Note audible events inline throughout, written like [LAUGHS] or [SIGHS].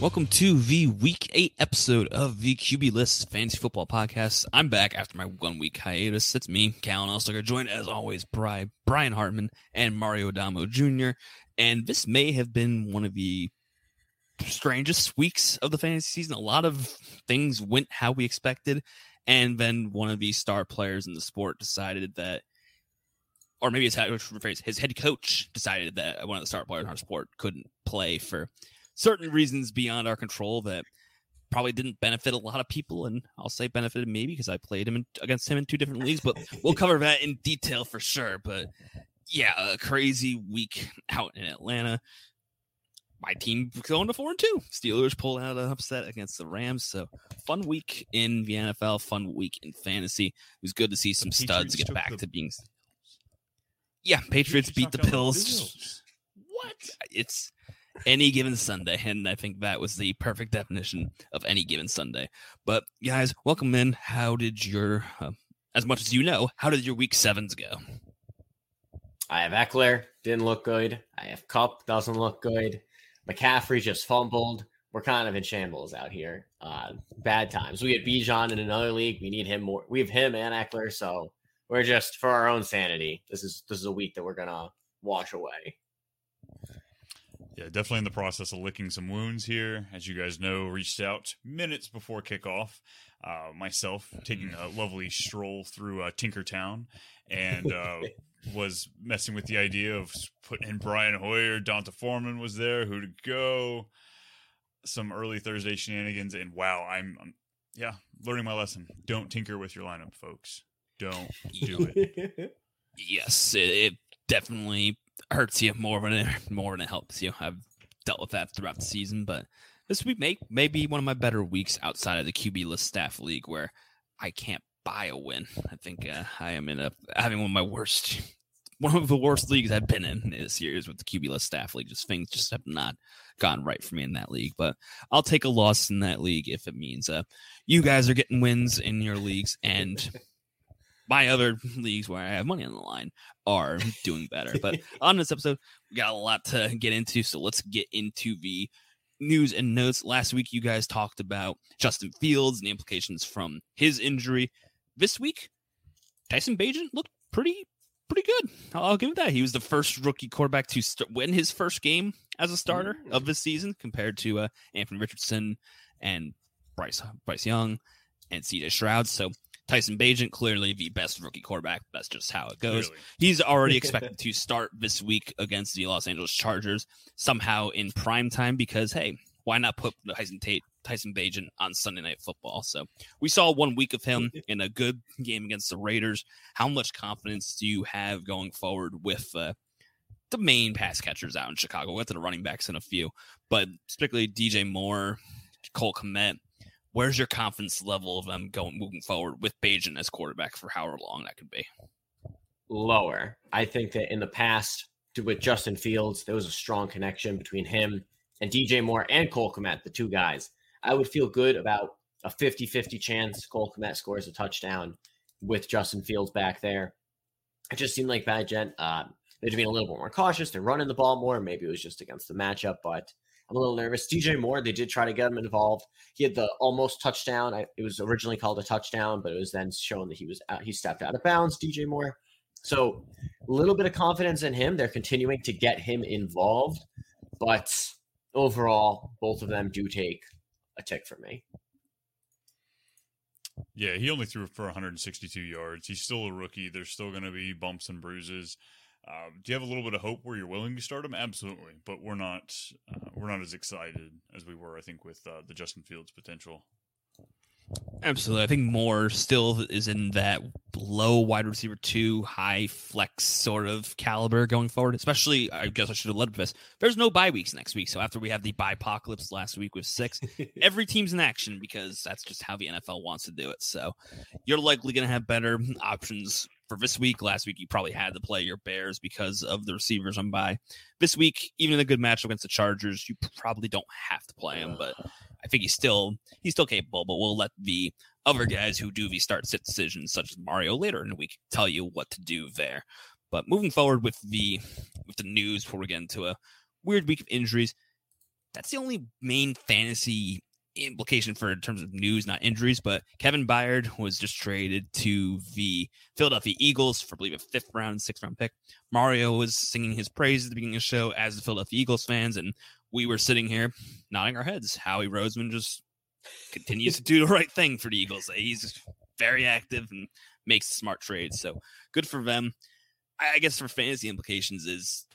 Welcome to the week eight episode of the QB List Fantasy Football Podcast. I'm back after my one week hiatus. It's me, Callen Elslager, joined as always by Brian Hartman and Mario Adamo Jr. And this may have been one of the strangest weeks of the fantasy season. A lot of things went how we expected. And then one of the star players in the sport decided that, or maybe his head, his head coach decided that one of the star players in our sport couldn't play for certain reasons beyond our control that probably didn't benefit a lot of people and i'll say benefited me because i played him in, against him in two different leagues but we'll cover that in detail for sure. But yeah a crazy week out in atlanta. My team going to four and two. Steelers pull out an upset against the rams so fun week in the nfl fun week in fantasy. It was good to see some studs get back the... to being yeah patriots beat the Bills. the Bills what? It's any given Sunday. And I think that was the perfect definition of any given Sunday. But guys, welcome in. How did your, uh, as much as you know, how did your week sevens go? I have Ekeler, didn't look good. I have Kupp, doesn't look good. McCaffrey just fumbled. We're kind of in shambles out here. Uh, bad times. We had Bijan in another league. We need him more. We have him and Ekeler, so we're just for our own sanity. This is this is a week that we're gonna wash away. Yeah, definitely in the process of licking some wounds here. As you guys know, reached out minutes before kickoff. Uh, myself taking a lovely stroll through uh, Tinkertown and [LAUGHS] uh, was messing with the idea of putting in Brian Hoyer. D'Onta Foreman was there. Who to go? Some early Thursday shenanigans, and wow, I'm, I'm yeah learning my lesson. Don't tinker with your lineup, folks. Don't do it. [LAUGHS] yes, it, it definitely hurts you more than it, [LAUGHS] more than it helps you. I've dealt with that throughout the season, but this week may may be one of my better weeks outside of the QB list staff league where I can't buy a win. I think uh, I am in a having one of my worst [LAUGHS] one of the worst leagues I've been in this year is with the QB list staff league. Just things just have not gone right for me in that league. But I'll take a loss in that league if it means uh, you guys are getting wins in your leagues and [LAUGHS] my other [LAUGHS] leagues where I have money on the line are [LAUGHS] doing better. But on this episode, we got a lot to get into. So let's get into the news and notes. Last week, you guys talked about Justin Fields and the implications from his injury. This week, Tyson Bagent looked pretty pretty good. I'll give him that. He was the first rookie quarterback to st- win his first game as a starter mm. of this season, compared to uh, Anthony Richardson and Bryce Bryce Young and CJ Stroud. So Tyson Bagent, clearly the best rookie quarterback. That's just how it goes. Clearly. He's already [LAUGHS] expected to start this week against the Los Angeles Chargers somehow in prime time because, hey, why not put Tyson Tate, Tyson Bagent on Sunday Night Football? So we saw one week of him [LAUGHS] in a good game against the Raiders. How much confidence do you have going forward with uh, the main pass catchers out in Chicago? With the running backs in a few, but particularly DJ Moore, Cole Kmet where's your confidence level of them going moving forward with Bagent as quarterback for however long that could be? Lower. I think that in the past with Justin Fields, there was a strong connection between him and DJ Moore and Cole Kmet, the two guys. I would feel good about a 50 50 chance Cole Kmet scores a touchdown with Justin Fields back there. It just seemed like Bagent, uh, they're being a little bit more cautious. They're running the ball more. Maybe it was just against the matchup, but I'm a little nervous. DJ mm-hmm. Moore, they did try to get him involved. He had the almost touchdown. I, it was originally called a touchdown, but it was then shown that he was out, he stepped out of bounds. DJ Moore. So a little bit of confidence in him. They're continuing to get him involved, but overall, both of them do take a tick for me. Yeah, he only threw for 162 yards. He's still a rookie. There's still going to be bumps and bruises. Uh, do you have a little bit of hope where you're willing to start him? Absolutely, but we're not uh, we're not as excited as we were, I think, with uh, the Justin Fields potential. Absolutely. I think Moore still is in that low wide receiver two, high flex sort of caliber going forward. Especially, I guess I should have led with this. There's no bye weeks next week. So after we have the bye apocalypse last week with six, [LAUGHS] every team's in action because that's just how the NFL wants to do it. So you're likely going to have better options for this week. Last week, you probably had to play your Bears because of the receivers on by. This week, even in a good match against the Chargers, you probably don't have to play them, but I think he's still he's still capable, but we'll let the other guys who do the start sit decisions, such as Mario, later in the week, tell you what to do there. But moving forward with the with the news before we get into a weird week of injuries, that's the only main fantasy implication for in terms of news, not injuries. But Kevin Byard was just traded to the Philadelphia Eagles for I believe a fifth round, sixth round pick. Mario was singing his praise at the beginning of the show as the Philadelphia Eagles fans, and we were sitting here nodding our heads. Howie Roseman just continues to do the right thing for the Eagles. He's very active and makes smart trades. So good for them. I guess for fantasy implications is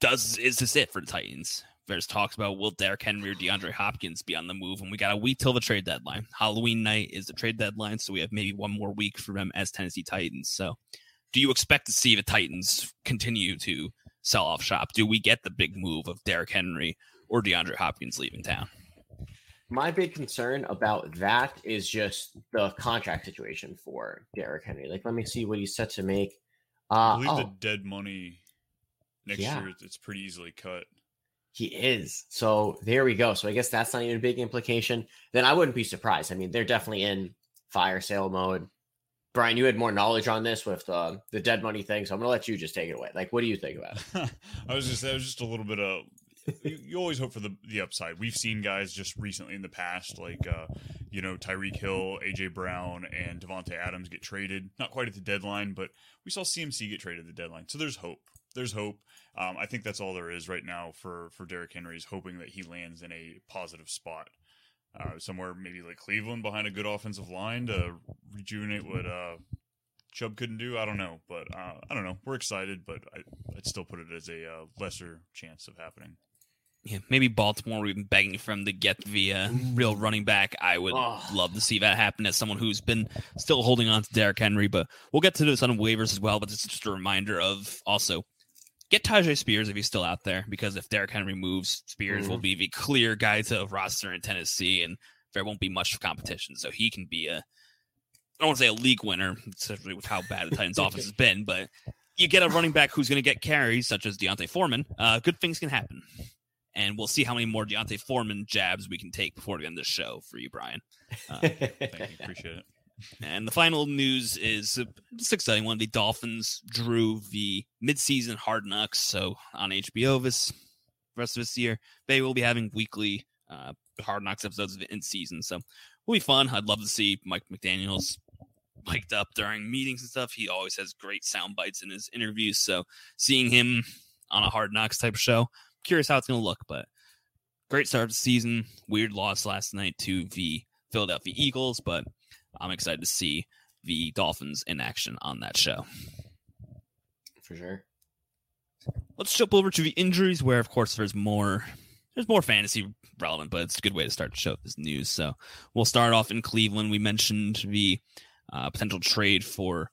does is this it for the Titans? There's talks about will Derrick Henry or DeAndre Hopkins be on the move, and we got a week till the trade deadline. Halloween night is the trade deadline, so we have maybe one more week for them as Tennessee Titans. So, do you expect to see the Titans continue to sell off shop? Do we get the big move of Derrick Henry or DeAndre Hopkins leaving town? My big concern about that is just the contract situation for Derrick Henry. Like, let me see what he's set to make. Uh, I believe oh, the dead money next Yeah. year it's pretty easily cut. He is. So there we go. So I guess that's not even a big implication. Then I wouldn't be surprised. I mean, they're definitely in fire sale mode. Brian, you had more knowledge on this with uh, the dead money thing, so I'm gonna let you just take it away. Like, what do you think about it? [LAUGHS] I was just that was just a little bit of you, you always hope for the the upside. We've seen guys just recently in the past, like uh, you know Tyreek Hill, AJ Brown, and Davante Adams get traded. Not quite at the deadline, but we saw CMC get traded at the deadline. So there's hope. There's hope. Um, I think that's all there is right now for for Derrick Henry is hoping that he lands in a positive spot. Uh, somewhere maybe like Cleveland behind a good offensive line to rejuvenate what uh, Chubb couldn't do. I don't know, but uh, I don't know. We're excited, but I, I'd still put it as a uh, lesser chance of happening. Yeah, maybe Baltimore. We've been begging for them to get the uh, real running back. I would Oh. love to see that happen as someone who's been still holding on to Derrick Henry. But we'll get to this on waivers as well. But this is just a reminder of also get Tyjae Spears if he's still out there because if Derrick Henry moves, Spears will be the clear guy to roster in Tennessee, and there won't be much competition. So he can be a I don't want to say a league winner, especially with how bad the Titans' [LAUGHS] offense has been, but you get a running back who's going to get carries, such as D'Onta Foreman. Uh, good things can happen, and we'll see how many more D'Onta Foreman jabs we can take before the end of the show for you, Brian. [LAUGHS] Thank you, appreciate it. And the final news is it's exciting one. The Dolphins drew the midseason Hard Knocks, so on HBO this rest of this year, they will be having weekly uh, Hard Knocks episodes of in season. So it'll be fun. I'd love to see Mike McDaniel's mic'd up during meetings and stuff. He always has great sound bites in his interviews. So seeing him on a Hard Knocks type show, curious how it's going to look. But great start to the season. Weird loss last night to the Philadelphia Eagles, but I'm excited to see the Dolphins in action on that show. For sure. Let's jump over to the injuries, where of course there's more there's more fantasy relevant, but it's a good way to start to show with this news. So we'll start off in Cleveland. We mentioned the uh, potential trade for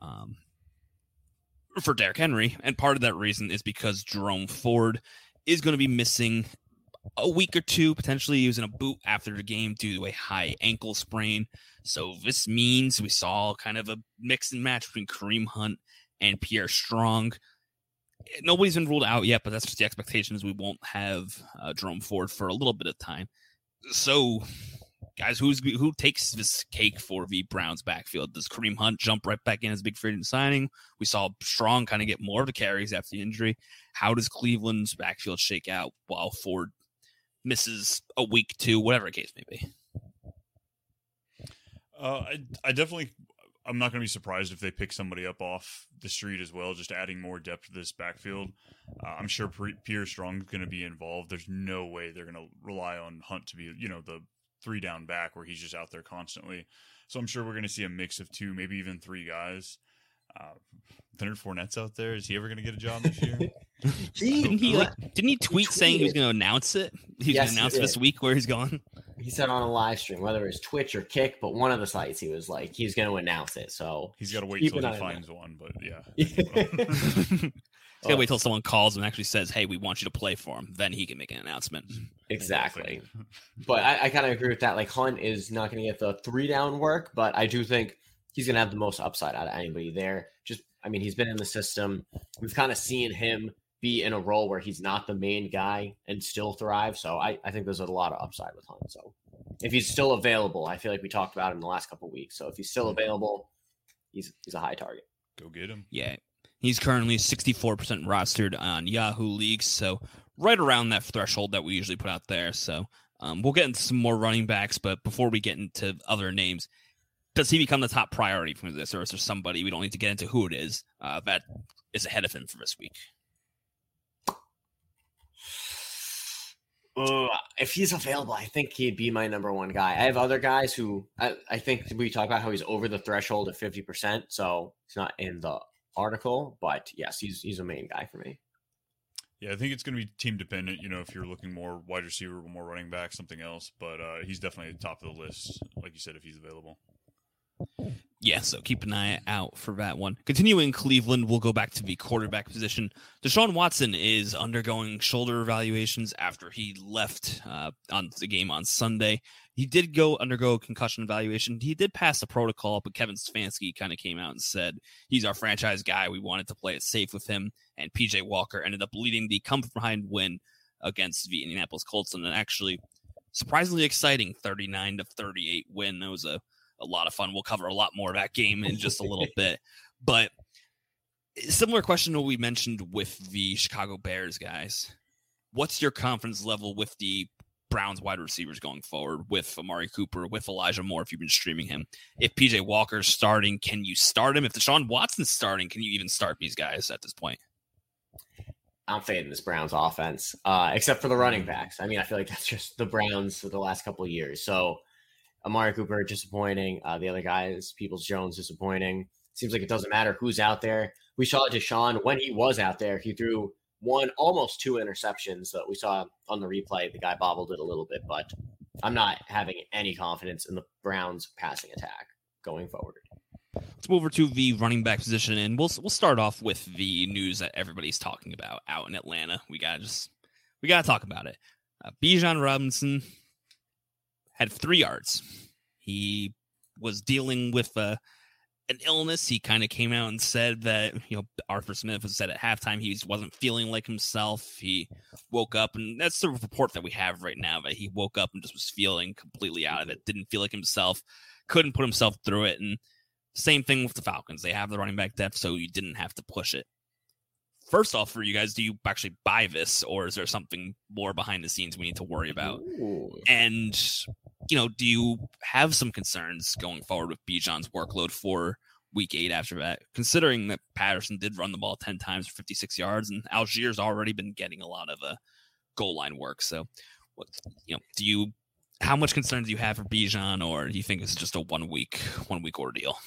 um, for Derrick Henry, and part of that reason is because Jerome Ford is going to be missing a week or two, potentially using a boot after the game due to a high ankle sprain. So this means we saw kind of a mix and match between Kareem Hunt and Pierre Strong. Nobody's been ruled out yet, but that's just the expectation is we won't have uh, Jerome Ford for a little bit of time. So, guys, who's who takes this cake for the Browns backfield? Does Kareem Hunt jump right back in as big free agent signing? We saw Strong kind of get more of the carries after the injury. How does Cleveland's backfield shake out while Ford misses a week, two, whatever the case may be? Uh, I, I definitely, I'm not going to be surprised if they pick somebody up off the street as well, just adding more depth to this backfield. Uh, I'm sure Pierre Strong's going to be involved. There's no way they're going to rely on Hunt to be, you know, the three down back where he's just out there constantly. So I'm sure we're going to see a mix of two, maybe even three guys. Uh, Leonard Fournette's out there. Is he ever going to get a job this year? [LAUGHS] didn't he like, didn't he tweet he saying he was going to announce it? He's yes, going to announce this week where he's gone. He said on a live stream, whether it's Twitch or Kick, but one of the sites, he was like, he's going to announce it. So he's got to wait until he finds one. But yeah. [LAUGHS] [LAUGHS] He's gotta wait till someone calls and actually says, "Hey, we want you to play for him." Then he can make an announcement. Exactly. but I, I kind of agree with that. Like Hunt is not going to get the three down work, but I do think he's going to have the most upside out of anybody there. Just, I mean, he's been in the system. We've kind of seen him be in a role where he's not the main guy and still thrive. So I, I think there's a lot of upside with Hunt. So if he's still available, I feel like we talked about him in the last couple weeks. So if he's still available, he's he's a high target. Go get him. Yeah. He's currently 64% rostered on Yahoo Leagues, so right around that threshold that we usually put out there. So um, we'll get into some more running backs, but before we get into other names, does he become the top priority for this, or is there somebody we don't need to get into who it is uh, that is ahead of him for this week? Uh, if he's available, I think he'd be my number one guy. I have other guys who I, I think we talk about how he's over the threshold of 50%, so he's not in the article, but yes, he's he's a main guy for me. Yeah, I think it's going to be team dependent. You know, if you're looking more wide receiver, more running back, something else. But uh, he's definitely at the top of the list, like you said, if he's available. Yeah, so keep an eye out for that one. Continuing Cleveland, we'll go back to the quarterback position. Deshaun Watson is undergoing shoulder evaluations after he left uh, on the game on Sunday. He did go undergo concussion evaluation. He did pass the protocol, but Kevin Stefanski kind of came out and said he's our franchise guy. We wanted to play it safe with him. And PJ Walker ended up leading the come from behind win against the Indianapolis Colts and an actually surprisingly exciting 39 to 38 win. That was a a lot of fun. We'll cover a lot more of that game in just a little [LAUGHS] bit. But similar question to what we mentioned with the Chicago Bears guys. What's your confidence level with the Browns wide receivers going forward with Amari Cooper, with Elijah Moore, if you've been streaming him? If PJ Walker's starting, can you start him? If Deshaun Watson's starting, can you even start these guys at this point? I'm fading this Browns offense, uh, except for the running backs. I mean, I feel like that's just the Browns for the last couple of years. So Amari Cooper disappointing. Uh, the other guys, Peoples Jones disappointing. Seems like it doesn't matter who's out there. We saw Deshaun when he was out there. He threw one, almost two interceptions that we saw on the replay. The guy bobbled it a little bit, but I'm not having any confidence in the Browns passing attack going forward. Let's move over to the running back position, and we'll we'll start off with the news that everybody's talking about out in Atlanta. We gotta just we gotta talk about it. Uh, Bijan Robinson had three yards. He was dealing with uh, an illness. He kind of came out and said that, you know, Arthur Smith has said at halftime he wasn't feeling like himself. He woke up, and that's the report that we have right now that he woke up and just was feeling completely out of it, didn't feel like himself, couldn't put himself through it. And same thing with the Falcons. They have the running back depth, so you didn't have to push it first off, for you guys, do you actually buy this, or is there something more behind the scenes we need to worry about? Ooh. And you know, do you have some concerns going forward with Bijan's workload for week eight after that, considering that Patterson did run the ball 10 times for 56 yards and Allgeier's already been getting a lot of uh, goal line work. So, what, you know, do you, how much concern do you have for Bijan or do you think it's just a one week, one week ordeal?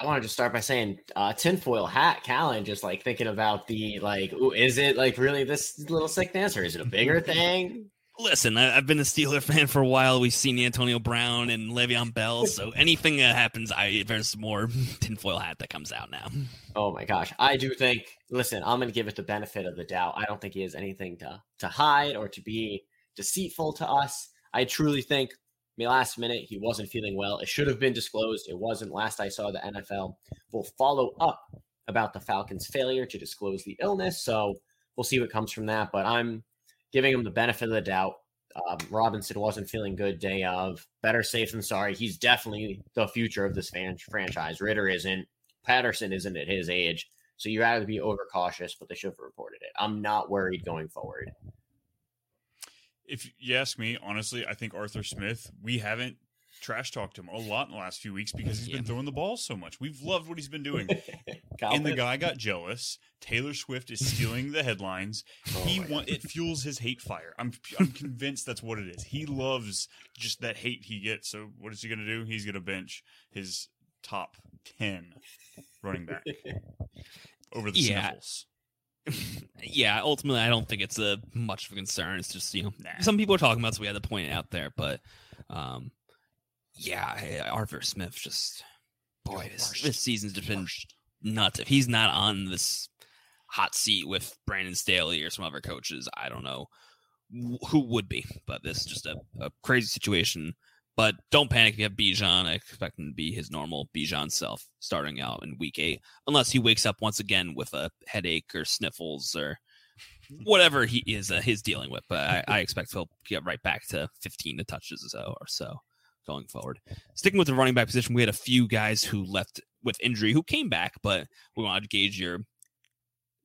I want to just start by saying uh, tinfoil hat, Callan, just like thinking about the like, ooh, is it like really this little sickness or is it a bigger [LAUGHS] thing? Listen, I, have been a Steeler [LAUGHS] fan for a while. We've seen Antonio Brown and Le'Veon Bell, so [LAUGHS] anything that happens, I there's more tinfoil hat that comes out now. Oh my gosh, I do think. Listen, I'm going to give it the benefit of the doubt. I don't think he has anything to to hide or to be deceitful to us. I truly think last minute he wasn't feeling well. It should have been disclosed. It wasn't. Last I saw, the NFL will follow up about the Falcons' failure to disclose the illness. So we'll see what comes from that. But I'm giving him the benefit of the doubt. Um, Robinson wasn't feeling good day of. Better safe than sorry. He's definitely the future of this fan- franchise. Ritter isn't. Patterson isn't at his age. So you to be overcautious, but they should have reported it. I'm not worried going forward if you ask me, honestly, I think Arthur Smith, we haven't trash talked him a lot in the last few weeks because he's yeah. been throwing the ball so much. We've loved what he's been doing. [LAUGHS] and the guy got jealous. Taylor Swift is stealing the headlines. [LAUGHS] Oh he want it fuels his hate fire. I'm [LAUGHS] I'm convinced that's what it is. He loves just that hate he gets. So what is he going to do? He's going to bench his top 10 running back over the Yeah. sniffles. Yeah, ultimately, I don't think it's a much of a concern. It's just you know Nah. some people are talking about, so we had to point it out there. But um, yeah, Arthur Smith just boy, this, this season's just been nuts. If he's not on this hot seat with Brandon Staley or some other coaches, I don't know who would be. But this is just a, a crazy situation. But don't panic if you have Bijan. I expect him to be his normal Bijan self starting out in week eight, unless he wakes up once again with a headache or sniffles or whatever he is uh, he's dealing with. But I, [LAUGHS] I expect he'll get right back to 15 to touches or so, or so going forward. Sticking with the running back position, we had a few guys who left with injury who came back, but we want to gauge your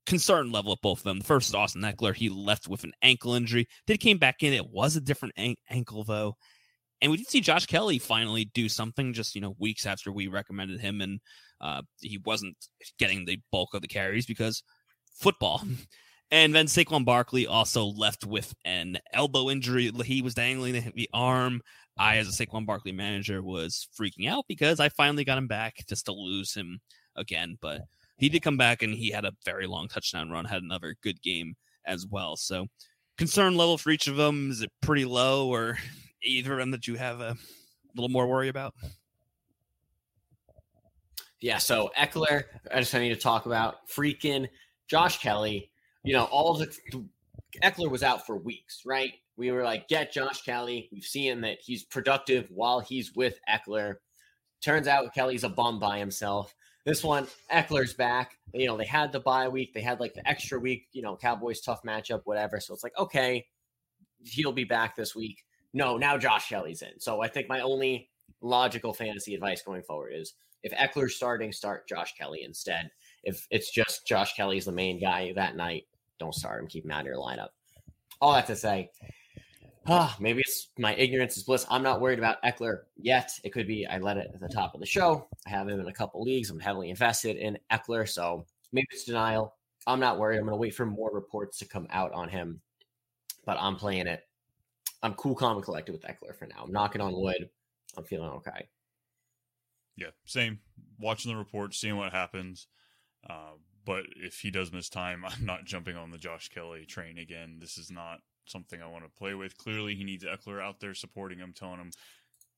concern level of both of them. The first is Austin Ekeler. He left with an ankle injury. Then he came back in. It was a different an- ankle though. And we did see Josh Kelley finally do something just, you know, weeks after we recommended him and uh, he wasn't getting the bulk of the carries because football. [LAUGHS] And then Saquon Barkley also left with an elbow injury. He was dangling the, arm. I, as a Saquon Barkley manager, was freaking out because I finally got him back just to lose him again. But he did come back and he had a very long touchdown run, had another good game as well. So, concern level for each of them is it pretty low, or [LAUGHS] either of them that you have a little more worry about? Yeah, so Ekeler, I just need to talk about freaking Josh Kelley. You know, all the Ekeler was out for weeks, right? We were like, get Josh Kelley. We've seen that he's productive while he's with Ekeler. Turns out Kelley's a bum by himself. This one, Ekeler's back. You know, they had the bye week, they had like the extra week, you know, Cowboys tough matchup, whatever. So it's like, okay, he'll be back this week. No, now Josh Kelley's in. So I think my only logical fantasy advice going forward is if Ekeler's starting, start Josh Kelley instead. If it's just Josh Kelley's the main guy that night, don't start him. Keep him out of your lineup. All that to say, ah, maybe it's my ignorance is bliss. I'm not worried about Ekeler yet. It could be I let it at the top of the show. I have him in a couple leagues. I'm heavily invested in Ekeler, so maybe it's denial. I'm not worried. I'm going to wait for more reports to come out on him, but I'm playing it. I'm cool, calm, and collected with Ekeler for now. I'm knocking on wood. I'm feeling okay. Yeah, same. Watching the report, seeing what happens. Uh, but if he does miss time, [LAUGHS] I'm not jumping on the Josh Kelley train again. This is not something I want to play with. Clearly, he needs Ekeler out there supporting him, telling him,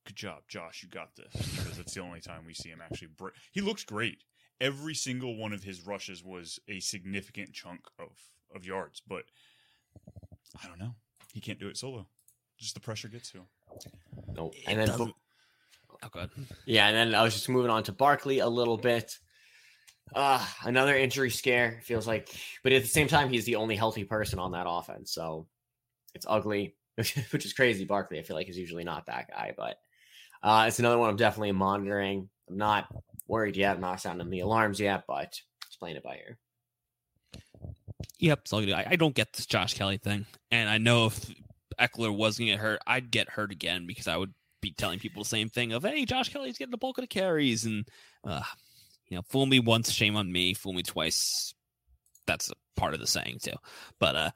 "Good job, Josh. You got this." Because it's the only time we see him actually. He looks great. Every single one of his rushes was a significant chunk of of yards, but I don't know. He can't do it solo. Just the pressure gets to him. Nope. It And then doesn't- Oh, God. Yeah, and then I was just moving on to Barkley a little bit. Uh, another injury scare feels like, but at the same time, he's the only healthy person on that offense, so it's ugly, [LAUGHS] which is crazy. Barkley, I feel like, is usually not that guy, but uh, it's another one I'm definitely monitoring. I'm not worried yet. I'm not sounding the alarms yet, but just playing it by ear. Yep, so I, I don't get this Josh Kelley thing, and I know if Ekeler was going to get hurt, I'd get hurt again because I would be telling people the same thing of, "Hey, Josh Kelley's getting the bulk of the carries," and uh, you know, fool me once, shame on me. Fool me twice, that's a part of the saying too. But uh,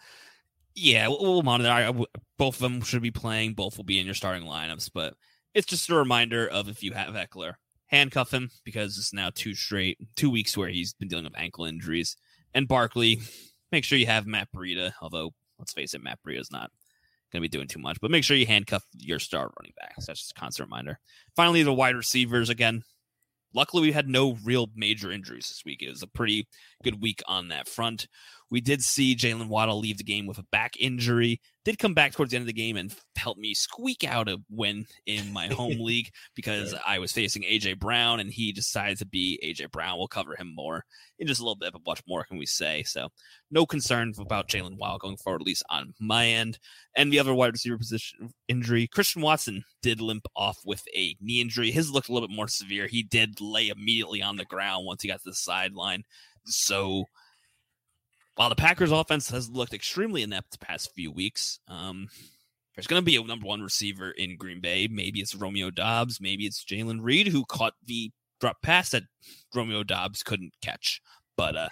yeah, we'll, we'll monitor. I, I both of them should be playing. Both will be in your starting lineups, but it's just a reminder of if you have Ekeler, handcuff him because it's now two straight, two weeks where he's been dealing with ankle injuries, and Barkley make sure you have Matt Breida. Although, let's face it, Matt Breida is not going to be doing too much. But make sure you handcuff your star running backs. That's just a constant reminder. Finally, the wide receivers again. Luckily, we had no real major injuries this week. It was a pretty good week on that front. We did see Jaylen Waddle leave the game with a back injury. Did come back towards the end of the game and help me squeak out a win in my [LAUGHS] home league because I was facing AJ Brown and he decided to be AJ Brown. We'll cover him more in just a little bit, but what more can we say? So, no concerns about Jaylen Waddle going forward, at least on my end. And the other wide receiver position injury, Christian Watson did limp off with a knee injury. His looked a little bit more severe. He did lay immediately on the ground once he got to the sideline. So, while the Packers offense has looked extremely inept the past few weeks, um, there's going to be a number one receiver in Green Bay. Maybe it's Romeo Doubs. Maybe it's Jayden Reed who caught the drop pass that Romeo Doubs couldn't catch. But uh,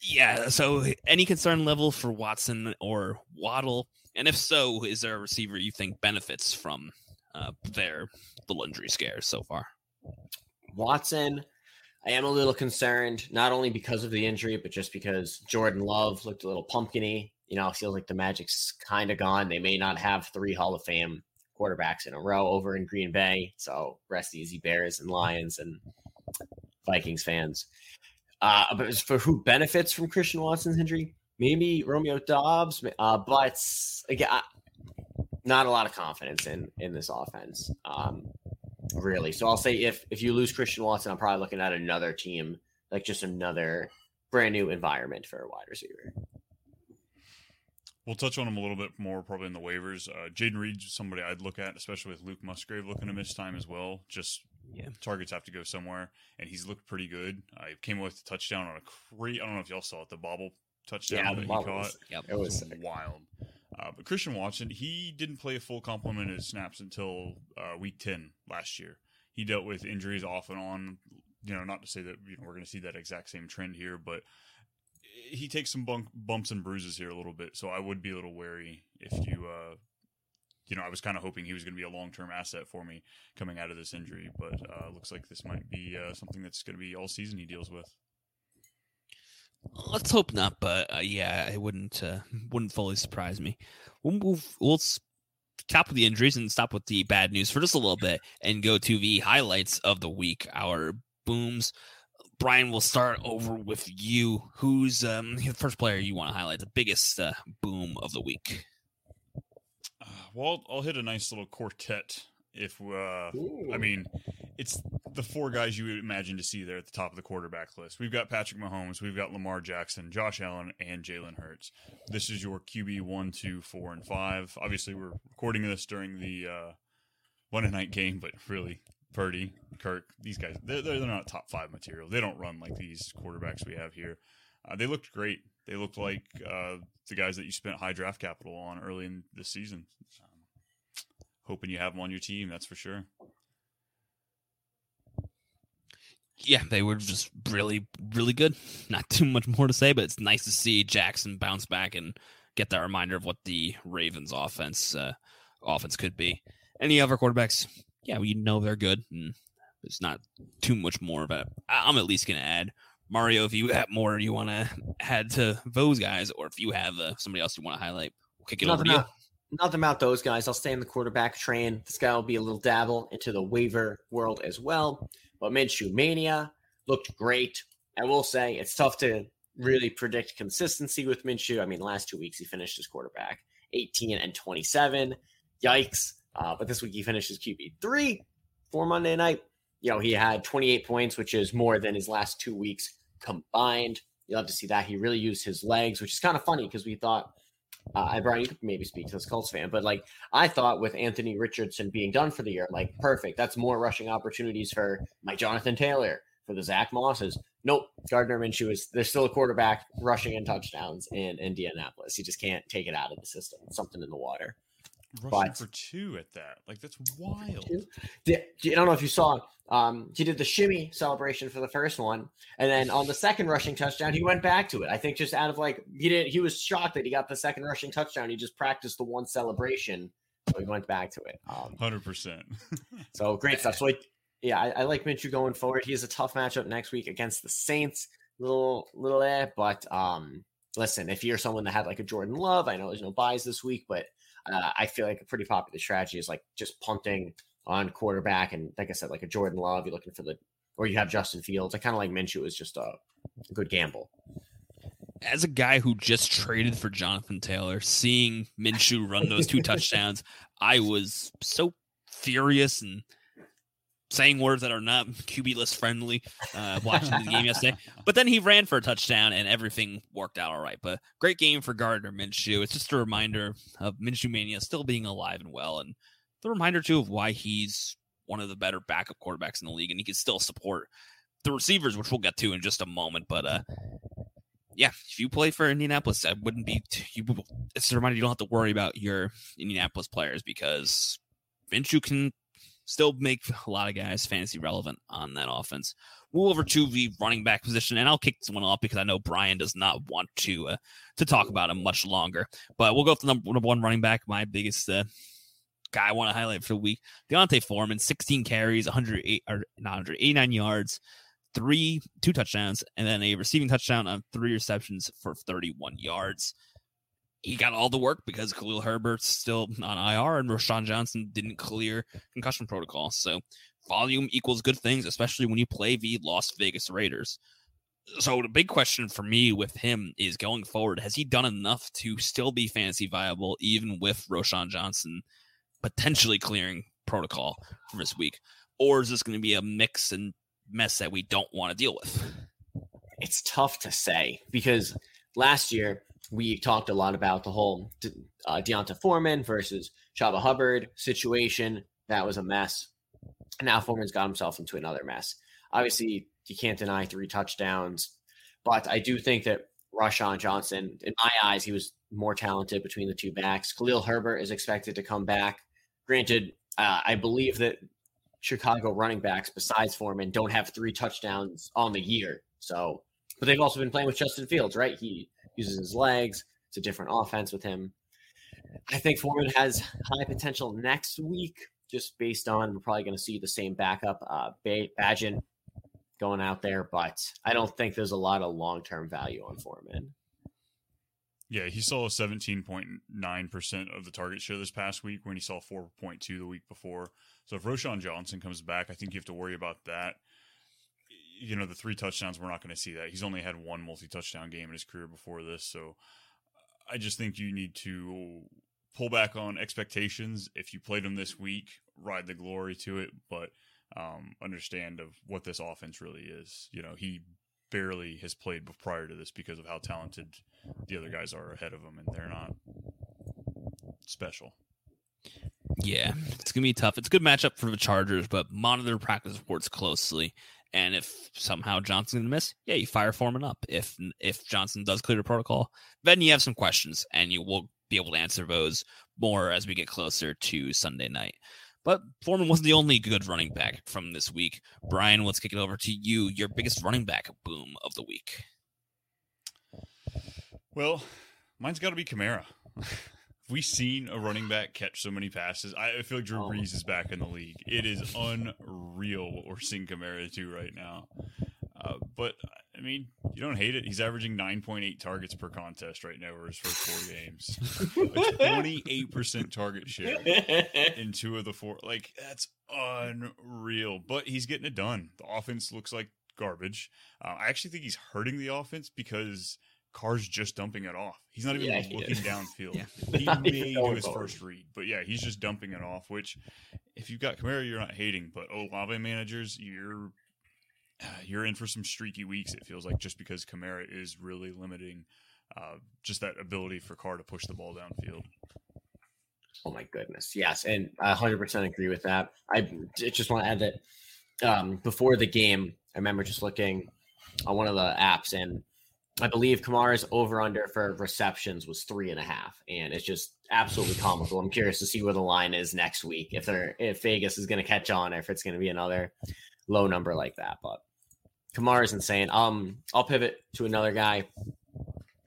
yeah, so any concern level for Watson or Waddle? And if so, is there a receiver you think benefits from uh, their little injury scares so far? Watson, I am a little concerned, not only because of the injury, but just because Jordan Love looked a little pumpkiny. You know, it feels like the Magic's kind of gone. They may not have three Hall of Fame quarterbacks in a row over in Green Bay. So rest easy, Bears and Lions and Vikings fans. Uh, but for who benefits from Christian Watson's injury, maybe Romeo Doubs. Uh, but again, I, not a lot of confidence in in this offense, um, really. So I'll say if if you lose Christian Watson, I'm probably looking at another team, like just another brand new environment for a wide receiver. We'll touch on him a little bit more probably in the waivers. Uh, Jayden Reed's somebody I'd look at, especially with Luke Musgrave looking to miss time as well. Just yeah. targets have to go somewhere, and he's looked pretty good. I came with a touchdown on a crate. I don't know if y'all saw it, the bobble touchdown yeah, that he caught. Yep. It was wild. Uh, but Christian Watson, he didn't play a full complement of snaps until uh, week 10 last year. He dealt with injuries off and on. You know, not to say that you know, we're going to see that exact same trend here, but he takes some bump, bumps and bruises here a little bit. So I would be a little wary if you, uh, you know, I was kind of hoping he was going to be a long term asset for me coming out of this injury, but uh, looks like this might be uh, something that's going to be all season he deals with. Let's hope not, but uh, yeah, it wouldn't uh, [LAUGHS] wouldn't fully surprise me. We'll move. We'll stop with the injuries and stop with the bad news for just a little bit, and go to the highlights of the week. Our booms. Brian, we'll start over with you. Who's um, [LAUGHS] the first player you want to highlight? The biggest uh, boom of the week. Uh, well, I'll hit a nice little quartet if uh, I mean, it's the four guys you would imagine to see there at the top of the quarterback list. We've got Patrick Mahomes, we've got Lamar Jackson, Josh Allen, and Jalen Hurts. This is your QB one, two, four, and five. Obviously, we're recording this during the uh, Monday night game, but really, Purdy, Kirk, these guys, they're, they're not top five material. They don't run like these quarterbacks we have here. Uh, they looked great. They looked like uh, the guys that you spent high draft capital on early in the season hoping you have them on your team. That's for sure. Yeah, they were just really, really good. Not too much more to say, but it's nice to see Jackson bounce back and get that reminder of what the Ravens' offense uh, offense could be. Any other quarterbacks? Yeah, we know they're good, and it's not too much more. But I'm at least going to add Mario. If you have more you want to add to those guys, or if you have uh, somebody else you want to highlight, we'll kick it Nothing over to you nothing about those guys. I'll stay in the quarterback train. This guy will be a little dabble into the waiver world as well. But Minshew Mania looked great. I will say it's tough to really predict consistency with Minshew. I mean, last two weeks he finished his quarterback 18 and 27. Yikes. Uh, but this week he finished his QB three for Monday night. You know, he had 28 points, which is more than his last two weeks combined. You love to see that. He really used his legs, which is kind of funny because we thought uh, I Brian, you could maybe speak to this Colts fan, but like I thought with Anthony Richardson being done for the year, like perfect. That's more rushing opportunities for my Jonathan Taylor, for the Zack Mosses. Nope, Gardner Minshew is there's still a quarterback rushing in touchdowns in Indianapolis. He just can't take it out of the system. Something in the water. Rushing but, for two at that, like that's wild. I don't know if you saw. Um, he did the shimmy celebration for the first one, and then on the second rushing touchdown, he went back to it. I think just out of like he didn't. He was shocked that he got the second rushing touchdown. He just practiced the one celebration, so he went back to it. Um, Hundred um, percent. [LAUGHS] So great stuff. So like, yeah, I, I like Minshew going forward. He has a tough matchup next week against the Saints. Little little eh, but um, listen, if you're someone that had like a Jordan Love, I know there's no buys this week, but uh, I feel like a pretty popular strategy is like just punting on quarterback. And like I said, like a Jordan Love, you're looking for the, or you have Justin Fields. I kind of like Minshew is just a, good gamble. As a guy who just traded for Jonathan Taylor, seeing Minshew run those two [LAUGHS] touchdowns, I was so furious and saying words that are not QB list friendly uh, watching the game yesterday. [LAUGHS] But then he ran for a touchdown and everything worked out all right. But great game for Gardner Minshew. It's just a reminder of Minshew Mania still being alive and well. And the reminder, too, of why he's one of the better backup quarterbacks in the league. And he can still support the receivers, which we'll get to in just a moment. But uh, yeah, if you play for Indianapolis, I wouldn't be. you, it's a reminder you don't have to worry about your Indianapolis players because Minshew can still make a lot of guys fantasy relevant on that offense. Move over to the running back position, and I'll kick this one off because I know Brian does not want to uh, to talk about him much longer. But we'll go with the number one running back, my biggest uh, guy I want to highlight for the week. D'Onta Foreman, 16 carries, 108 or 989 yards, three, two touchdowns, and then a receiving touchdown on three receptions for 31 yards. He got all the work because Khalil Herbert's still on IR and Roschon Johnson didn't clear concussion protocol. So volume equals good things, especially when you play the Las Vegas Raiders. So the big question for me with him is going forward, has he done enough to still be fantasy viable, even with Roschon Johnson potentially clearing protocol for this week? Or is this going to be a mix and mess that we don't want to deal with? It's tough to say because last year we talked a lot about the whole uh, D'Onta Foreman versus Chuba Hubbard situation. That was a mess. And now Foreman's got himself into another mess. Obviously, you can't deny three touchdowns, but I do think that Roschon Johnson, in my eyes, he was more talented between the two backs. Khalil Herbert is expected to come back. Granted, uh, I believe that Chicago running backs, besides Foreman, don't have three touchdowns on the year. So, but they've also been playing with Justin Fields, right? He uses his legs. It's a different offense with him. I think Foreman has high potential next week, just based on we're probably going to see the same backup, uh, going out there, but I don't think there's a lot of long term value on Foreman. Yeah, he saw a 17.9% of the target share this past week when he saw 4.2 the week before. So if Roschon Johnson comes back, I think you have to worry about that. You know, the three touchdowns, we're not going to see that. He's only had one multi touchdown game in his career before this. So I just think you need to pull back on expectations. If you played him this week, ride the glory to it, but um, understand of what this offense really is. You know, he barely has played prior to this because of how talented the other guys are ahead of them and they're not special. Yeah, it's gonna be tough. It's a good matchup for the Chargers, but monitor practice reports closely. And if somehow Johnson's gonna miss, yeah, you fire Foreman up. If if Johnson does clear the protocol, then you have some questions, and you will be able to answer those more as we get closer to Sunday night. But Foreman wasn't the only good running back from this week. Brian, let's kick it over to you. Your biggest running back boom of the week. Well, mine's got to be Kamara. [LAUGHS] we seen a running back catch so many passes. I feel like Drew oh. Brees is back in the league. It is unreal what we're seeing Kamara do right now. Uh, but I mean, you don't hate it. He's averaging 9.8 targets per contest right now over his first four games. a [LAUGHS] 28% target share in two of the four. Like, that's unreal. But he's getting it done. The offense looks like garbage. Uh, I actually think he's hurting the offense because Carr's just dumping it off. He's not even yeah, looking [LAUGHS] downfield. Yeah. He [LAUGHS] may do his forward. first read, but yeah, he's just dumping it off. Which, if you've got Kamara, you're not hating. But Olave managers, you're you're in for some streaky weeks. It feels like just because Kamara is really limiting uh, just that ability for Carr to push the ball downfield. Oh my goodness, yes, and I 100% agree with that. I just want to add that um, before the game, I remember just looking on one of the apps, and I believe Kamara's over under for receptions was three and a half, and it's just absolutely comical. I'm curious to see where the line is next week if they're if Vegas is going to catch on, if it's going to be another low number like that. But Kamara is insane. Um, I'll pivot to another guy.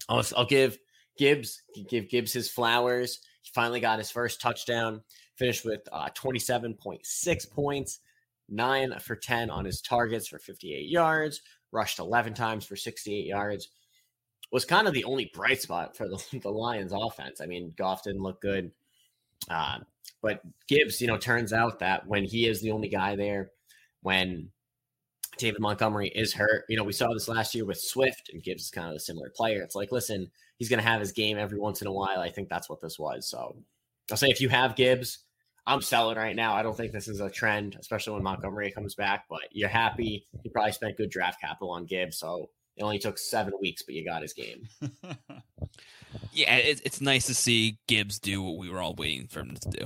I'll, I'll give Gibbs give Gibbs his flowers. He finally got his first touchdown. Finished with uh, 27.6 points, nine for 10 on his targets for 58 yards. Rushed 11 times for 68 yards. Was kind of the only bright spot for the, [LAUGHS] the Lions offense. I mean, Goff didn't look good. Uh, but Gibbs, you know, turns out that when he is the only guy there, when David Montgomery is hurt. You know, we saw this last year with Swift, and Gibbs is kind of a similar player. It's like, listen, he's going to have his game every once in a while. I think that's what this was. So I'll say if you have Gibbs, I'm selling right now. I don't think this is a trend, especially when Montgomery comes back, but you're happy. You probably spent good draft capital on Gibbs. So it only took seven weeks, but you got his game. [LAUGHS] yeah, it's it's nice to see Gibbs do what we were all waiting for him to do.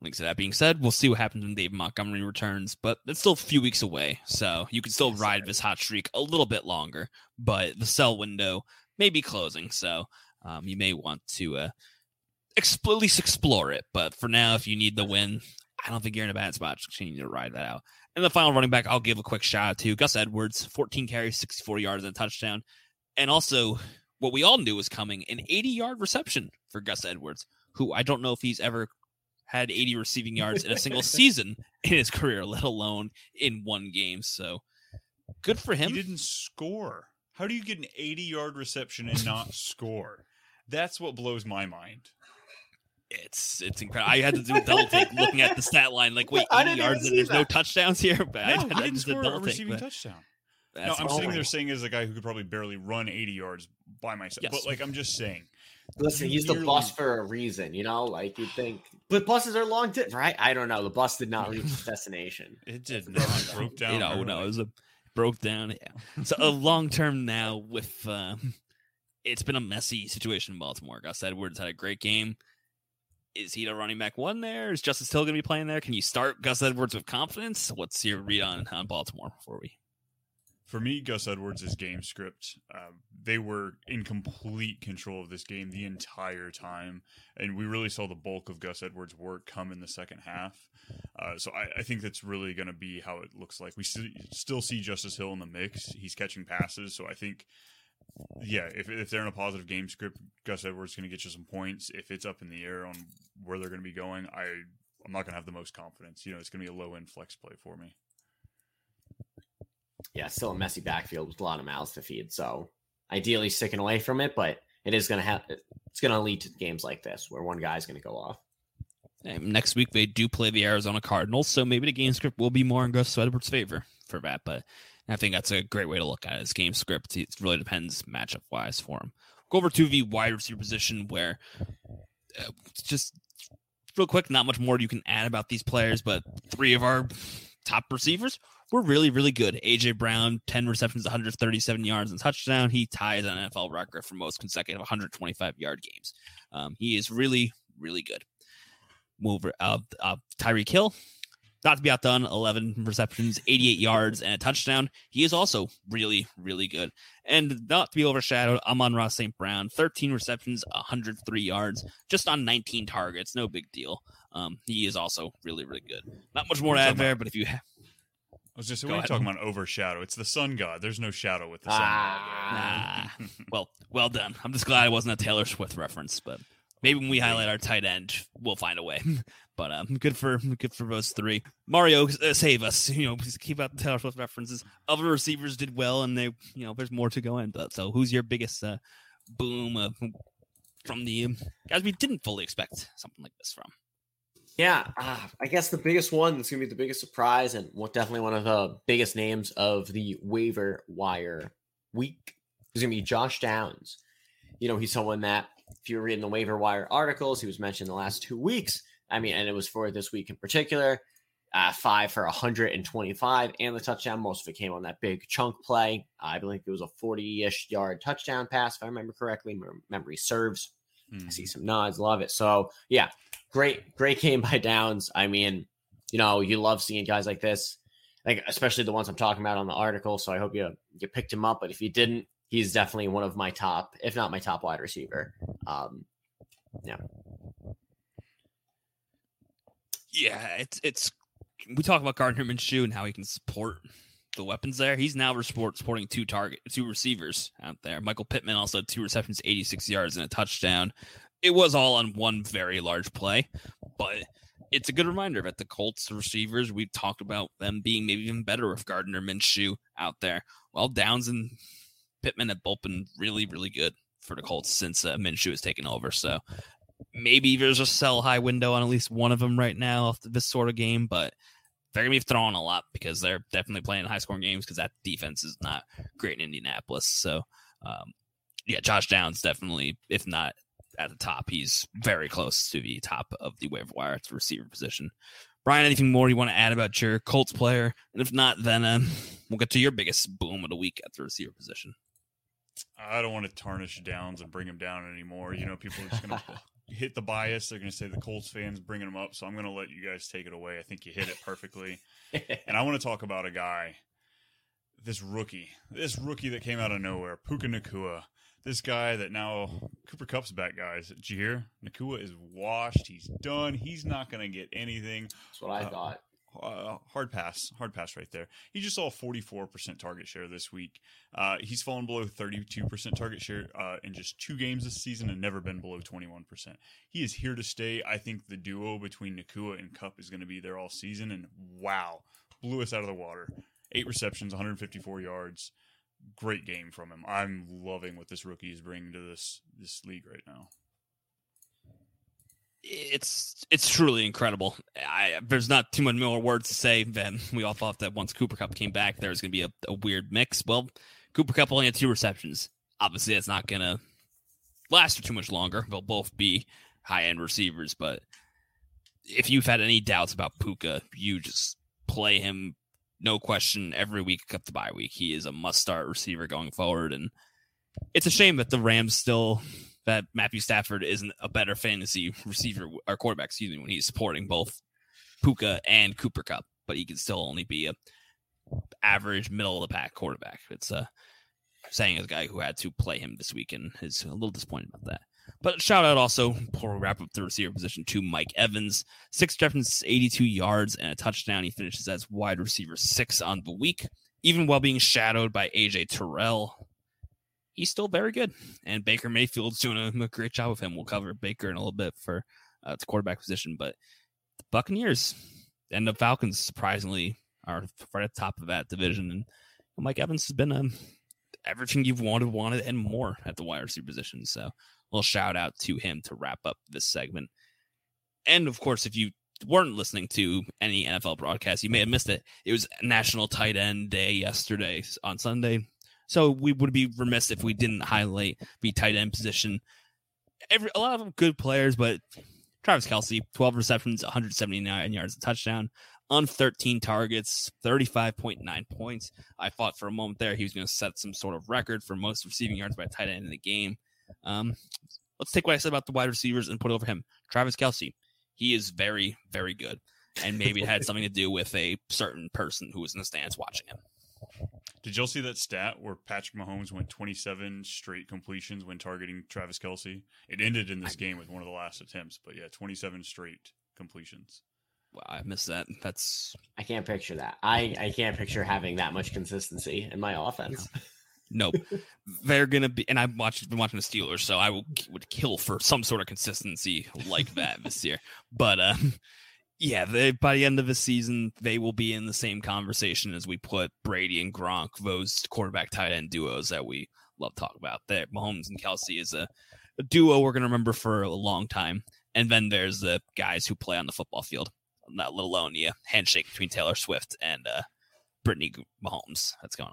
Like so that being said, we'll see what happens when Dave Montgomery returns, but it's still a few weeks away, so you can still ride this hot streak a little bit longer. But the sell window may be closing, so um, you may want to uh, at least explore it. But for now, if you need the win, I don't think you're in a bad spot. Just continue to ride that out. And the final running back, I'll give a quick shout out to Gus Edwards, 14 carries, 64 yards, and a touchdown, and also what we all knew was coming an 80 yard reception for Gus Edwards, who I don't know if he's ever had 80 receiving yards in a single [LAUGHS] season in his career, let alone in one game. So good for him. He didn't score. How do you get an 80 yard reception and not [LAUGHS] score? That's what blows my mind. It's it's incredible. I had to do a double take looking at the stat line. Like, wait, [LAUGHS] 80 yards and see there's no touchdowns here. But I, No, I he didn't just did score a double take. receiving but touchdown. No, that's I'm sitting there saying as a guy who could probably barely run 80 yards by myself. Yes. But like I'm just saying, Listen, he's the nearly- bus for a reason, you know. Like you think, but buses are long, di- right? I don't know. The bus did not reach its [LAUGHS] destination. it did That's not the broke down. you know, early. no, it was a broke down. Yeah. So a long term now with uh, it's been a messy situation in Baltimore. Gus Edwards had a great game. Is he the running back one there? Is Justice Hill going to be playing there? Can you start Gus Edwards with confidence? What's your read on on Baltimore before we? For me, Gus Edwards' is game script, uh, they were in complete control of this game the entire time. And we really saw the bulk of Gus Edwards' work come in the second half. Uh, so I, I think that's really going to be how it looks like. We st- still see Justice Hill in the mix. He's catching passes. So I think, yeah, if, if they're in a positive game script, Gus Edwards is going to get you some points. If it's up in the air on where they're going to be going, I, I'm not going to have the most confidence. You know, it's going to be a low end flex play for me. Yeah, still a messy backfield with a lot of mouths to feed. So ideally, sticking away from it, but it is going to have it's going to lead to games like this where one guy is going to go off. Um, next week they do play the Arizona Cardinals, so maybe the game script will be more in Gus Edwards' favor for that. But I think that's a great way to look at it. His game script it really depends matchup wise for him. Go over to the wide receiver position where uh, just real quick, not much more you can add about these players, but three of our top receivers were really, really good. AJ Brown, 10 receptions, 137 yards and touchdown. He ties an NFL record for most consecutive 125 yard games. Um, he is really, really good. Move over uh, uh, Tyreek Hill, not to be outdone, 11 receptions, 88 yards, and a touchdown. He is also really, really good. And not to be overshadowed, Amon-Ra St. Brown, 13 receptions, 103 yards, just on 19 targets. No big deal. Um, he is also really, really good. Not much more to add there, but if you have. I was just Go what are you talking about overshadow? It's the sun god. There's no shadow with the sun Ah. Nah. [LAUGHS] well, well done. I'm just glad it wasn't a Taylor Swift reference, but maybe when we highlight our tight end, we'll find a way. [LAUGHS] But um, good for good for those three. Mario, uh, save us. You know, please keep out the Taylor Swift references. Other receivers did well, and they, you know, there's more to go into. So, who's your biggest uh, boom uh, from the um, guys we didn't fully expect something like this from? Yeah, uh, I guess the biggest one that's going to be the biggest surprise and what definitely one of the biggest names of the waiver wire week is going to be Josh Downs. You know, he's someone that if you're reading the waiver wire articles, he was mentioned the last two weeks. I mean, and it was for this week in particular. Uh, five for 125 and the touchdown. Most of it came on that big chunk play. I believe it was a 40 ish yard touchdown pass, if I remember correctly. My memory serves. I Mhm. see some nods, love it. So yeah, great, great game by Downs. I mean, you know, you love seeing guys like this, like especially the ones I'm talking about on the article. So I hope you you picked him up. But if you didn't, he's definitely one of my top, if not my top wide receiver. Um, Yeah, it's it's. We talk about Gardner Minshew and how he can support the weapons there. He's now sport, sporting two target, two receivers out there. Michael Pittman also had two receptions, 86 yards, and a touchdown. It was all on one very large play, but it's a good reminder that the Colts receivers we've talked about them being maybe even better with Gardner Minshew out there. Well, Downs and Pittman have both been really, really good for the Colts since uh, Minshew has taken over. So maybe there's a sell high window on at least one of them right now off this sort of game, but they're gonna be throwing a lot because they're definitely playing high scoring games because that defense is not great in Indianapolis. So, um, yeah, Josh Downs definitely, if not at the top, he's very close to the top of the waiver wire at the receiver position. Brian, anything more you want to add about your Colts player? And if not, then um, we'll get to your biggest boom of the week at the receiver position. I don't want to tarnish Downs and bring him down anymore. You know, people are just going [LAUGHS] to hit the bias. They're going to say the Colts fans bringing him up. So I'm going to let you guys take it away. I think you hit it perfectly. [LAUGHS] and I want to talk about a guy, this rookie, this rookie that came out of nowhere, Puka Nacua. This guy that now Cooper Kupp's back, guys. Did you hear? Nacua is washed. He's done. He's not going to get anything. That's what I Uh, thought. Uh, hard pass, hard pass right there. He just saw a 44% target share this week. Uh, he's fallen below 32% target share uh, in just two games this season and never been below 21%. He is here to stay. I think the duo between Nacua and Kupp is going to be there all season. And wow, blew us out of the water. eight receptions, 154 yards. Great game from him. I'm loving what this rookie is bringing to this this league right now. It's it's truly incredible. I, there's not too much more words to say. Then we all thought that once Cooper Kupp came back, there was going to be a, a weird mix. Well, Cooper Kupp only had two receptions. Obviously, that's not going to last for too much longer. They'll both be high end receivers, but if you've had any doubts about Puka, you just play him, no question, every week up the bye week. He is a must start receiver going forward, and it's a shame that the Rams still that Matthew Stafford isn't a better fantasy receiver or quarterback, excuse me, when he's supporting both Puka and Cooper Kupp, but he can still only be a average middle of the pack quarterback. It's uh, saying as a guy who had to play him this week and is a little disappointed about that. But shout out also we wrap up the receiver position to Mike Evans, six receptions, 82 yards, and a touchdown. He finishes as wide receiver six on the week, even while being shadowed by AJ Terrell. He's still very good, and Baker Mayfield's [LAUGHS] doing a, a great job with him. We'll cover Baker in a little bit for uh, the quarterback position, but the Buccaneers and the Falcons surprisingly are right at the top of that division, and Mike Evans has been um, everything you've wanted, wanted, and more at the wide receiver position. So, a little shout out to him to wrap up this segment. And of course, if you weren't listening to any NFL broadcast, you may have missed it. It was National Tight End Day yesterday on Sunday. So we would be remiss if we didn't highlight the tight end position. Every a lot of good players, but Travis Kelce, 12 receptions, 179 yards, a touchdown on 13 targets, 35.9 points. I thought for a moment there he was going to set some sort of record for most receiving yards by a tight end in the game. Um, let's take what I said about the wide receivers and put it over him. Travis Kelce, he is very, very good. And maybe it had [LAUGHS] something to do with a certain person who was in the stands watching him. Did y'all see that stat where Patrick Mahomes went 27 straight completions when targeting Travis Kelce? It ended in this game with one of the last attempts, but yeah, 27 straight completions. Wow, I missed that. That's I can't picture that. I I can't picture having that much consistency in my offense. Nope. They're gonna be, and I've watched been watching the Steelers, so I will, would kill for some sort of consistency like that this year. But um, yeah, they, by the end of the season, they will be in the same conversation as we put Brady and Gronk, those quarterback tight end duos that we love to talk about. That Mahomes and Kelce is a, a duo we're gonna remember for a long time. And then there's the guys who play on the football field not let alone the handshake between Taylor Swift and uh, Brittany Mahomes that's going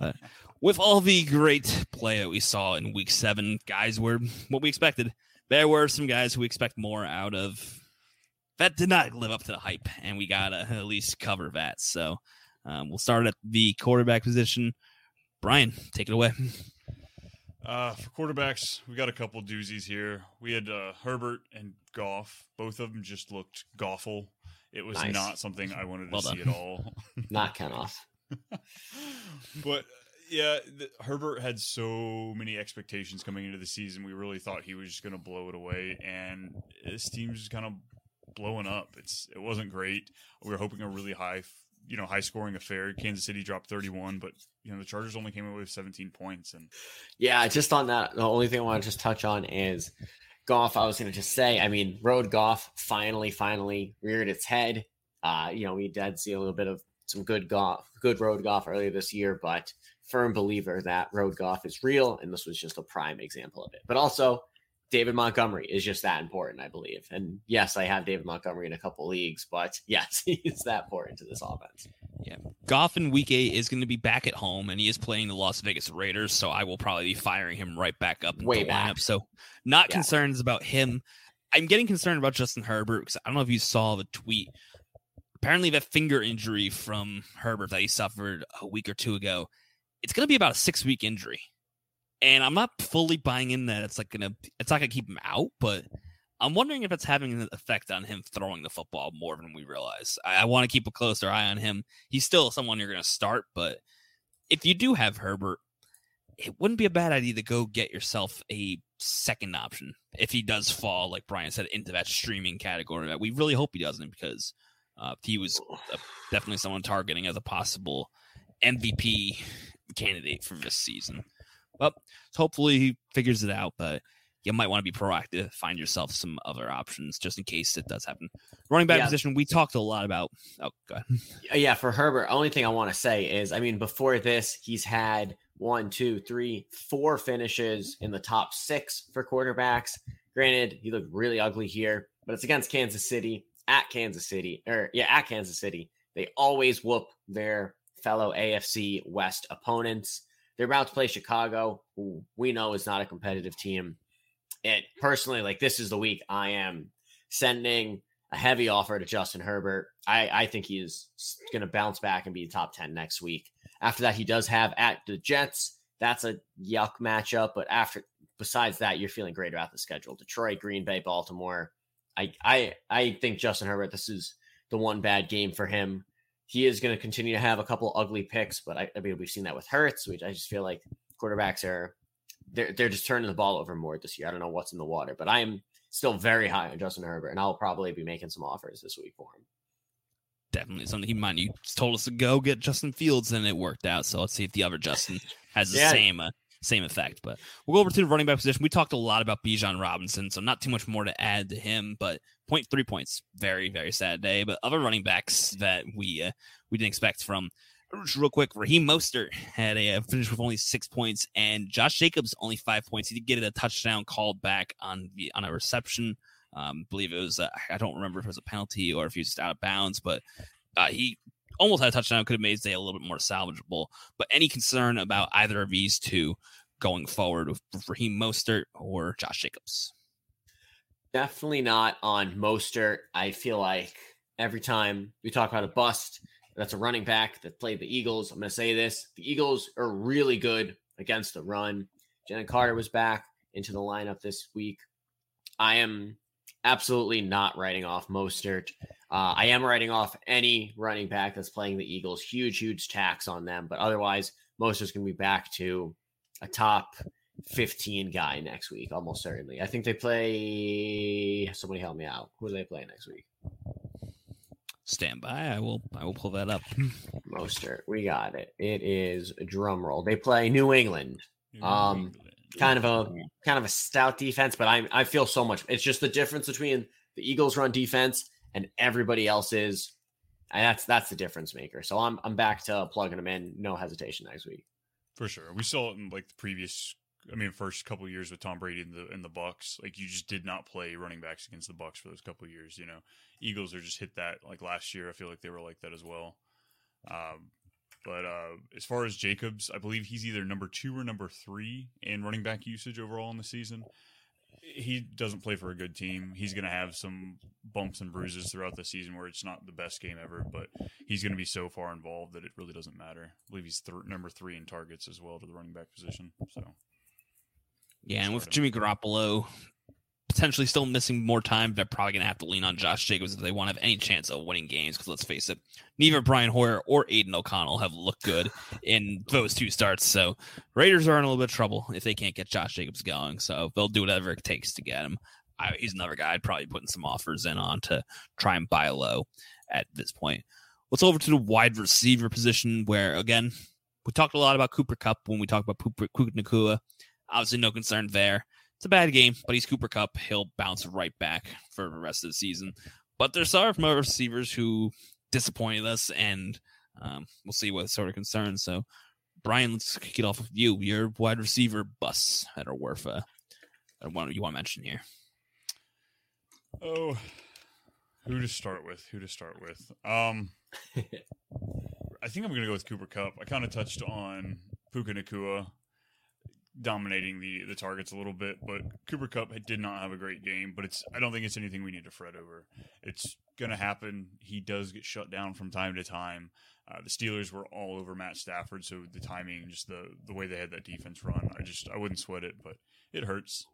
on. [LAUGHS] with all the great play that we saw in Week Seven, guys were what we expected. There were some guys who we expect more out of. That did not live up to the hype, and we gotta [LAUGHS] at least cover that. So um, we'll start at the quarterback position. Brian, take it away. [LAUGHS] Uh, for quarterbacks, we got a couple doozies here. We had uh, Herbert and Goff. Both of them just looked Goffle. It was nice. not something I wanted to well see at all. [LAUGHS] not Ken off. but yeah, the, Herbert had so many expectations coming into the season. We really thought he was just going to blow it away, and this team's just kind of blowing up. It's it wasn't great. We were hoping a really high you know high scoring affair. Kansas City dropped 31, but you know the Chargers only came away with 17 points. And yeah, just on that, the only thing I want to just touch on is Goff. I was going to just say, I mean, road Goff finally, finally reared its head. Uh, you know, we did see a little bit of some good Goff, good road Goff earlier this year, but firm believer that road Goff is real, and this was just a prime example of it. But also, David Montgomery is just that important, I believe. And yes, I have David Montgomery in a couple leagues, but [LAUGHS] yes, he's that important to this offense. Yeah. Goff in week eight is going to be back at home and he is playing the Las Vegas Raiders. So I will probably be firing him right back up way back. Lineup. So not yeah. concerns about him. I'm getting concerned about Justin Herbert because I don't know if you saw the tweet. Apparently, that finger injury from Herbert that he suffered a week or two ago, it's going to be about a six week injury and I'm not fully buying in that it's like gonna it's not gonna keep him out, but I'm wondering if it's having an effect on him throwing the football more than we realize. I, I want to keep a closer eye on him. He's still someone you're gonna start, but if you do have Herbert, it wouldn't be a bad idea to go get yourself a second option if he does fall, like Brian said, into that streaming category. That we really hope he doesn't, because uh, he was definitely someone targeting as a possible MVP candidate for this season. Well, hopefully he figures it out. But you might want to be proactive, find yourself some other options just in case it does happen. Running back Yeah. position, we talked a lot about. Oh, go ahead. Uh, yeah, for Herbert, only thing I want to say is, I mean, before this, he's had one, two, three, four finishes in the top six for quarterbacks. Granted, he looked really ugly here, but it's against Kansas City at Kansas City, or yeah, at Kansas City. They always whoop their fellow AFC West opponents. They're about to play Chicago, who we know is not a competitive team. It personally, like this is the week I am sending a heavy offer to Justin Herbert. I, I think he is going to bounce back and be top 10 next week. After that, he does have at the Jets. That's a yuck matchup. But after, besides that, you're feeling great about the schedule. Detroit, Green Bay, Baltimore. I, I, I think Justin Herbert, this is the one bad game for him. He is going to continue to have a couple ugly picks, but I, I mean, we've seen that with Hurts, which I just feel like quarterbacks are, they're, they're just turning the ball over more this year. I don't know what's in the water, but I am still very high on Justin Herbert, and I'll probably be making some offers this week for him. Definitely something he might. You told us to go get Justin Fields, and it worked out. So let's see if the other Justin [LAUGHS] has the Yeah. same uh, same effect. But we'll go over to the running back position. We talked a lot about Bijan Robinson, so not too much more to add to him. But point three points, very very sad day. But other running backs that we uh, we didn't expect from. Real quick, Raheem Mostert had a uh, finish with only six points, and Josh Jacobs only five points. He did get a touchdown called back on the on a reception. Um, believe it was uh, I don't remember if it was a penalty or if he was just out of bounds, but uh, he almost had a touchdown. Could have made his day a little bit more salvageable. But any concern about either of these two going forward with Raheem Mostert or Josh Jacobs? Definitely not on Mostert. I feel like every time we talk about a bust, that's a running back that played the Eagles. I'm going to say this the Eagles are really good against the run. Jalen Carter was back into the lineup this week. I am absolutely not writing off Mostert. Uh, I am writing off any running back that's playing the Eagles. Huge, huge tax on them. But otherwise, Mostert's going to be back to a top 15 guy next week, almost certainly. I think they play. Somebody help me out. Who do they play next week? Stand by. I will. I will pull that up. [LAUGHS] Mostert. We got it. It is a drum roll. They play New England. New Um, England. Kind of a kind of a stout defense, but I I feel so much. It's just the difference between the Eagles run defense and everybody else's. And that's that's the difference maker. So I'm I'm back to plugging them in, no hesitation next week. For sure. We saw it in like the previous I mean first couple of years with Tom Brady in the in the Bucks. Like you just did not play running backs against the Bucks for those couple of years, you know. Eagles are just hit that like last year. I feel like they were like that as well. Um but uh as far as Jacobs, I believe he's either number 2 or number 3 in running back usage overall in the season. He doesn't play for a good team. He's going to have some bumps and bruises throughout the season where it's not the best game ever, but he's going to be so far involved that it really doesn't matter. I believe he's th- number three in targets as well to the running back position. So Yeah, and with Jimmy Garoppolo potentially still missing more time, they're probably going to have to lean on Josh Jacobs if they want to have any chance of winning games. Because let's face it, neither Brian Hoyer or Aidan O'Connell have looked good in those two starts. So Raiders are in a little bit of trouble if they can't get Josh Jacobs going. So they'll do whatever it takes to get him. I, he's another guy I'd probably putting some offers in on to try and buy low at this point. Let's over to the wide receiver position, where again we talked a lot about Cooper Kupp when we talked about Puka Nacua. Obviously, no concern there. It's a bad game, but he's Cooper Kupp. He'll bounce right back for the rest of the season. But there's some other receivers who disappointed us, and um, we'll see what sort of concerns. So, Brian, let's kick it off with you. Your wide receiver bus at are worth uh, that one you want to mention here. Oh, who to start with? Who to start with? Um, [LAUGHS] I think I'm going to go with Cooper Kupp. I kind of touched on Puka Nacua dominating the the targets a little bit, but Cooper Kupp did not have a great game. But it's I don't think it's anything we need to fret over. It's going to happen. He does get shut down from time to time. Uh, the Steelers were all over Matt Stafford, so the timing, just the the way they had that defense run, I just I wouldn't sweat it, but it hurts.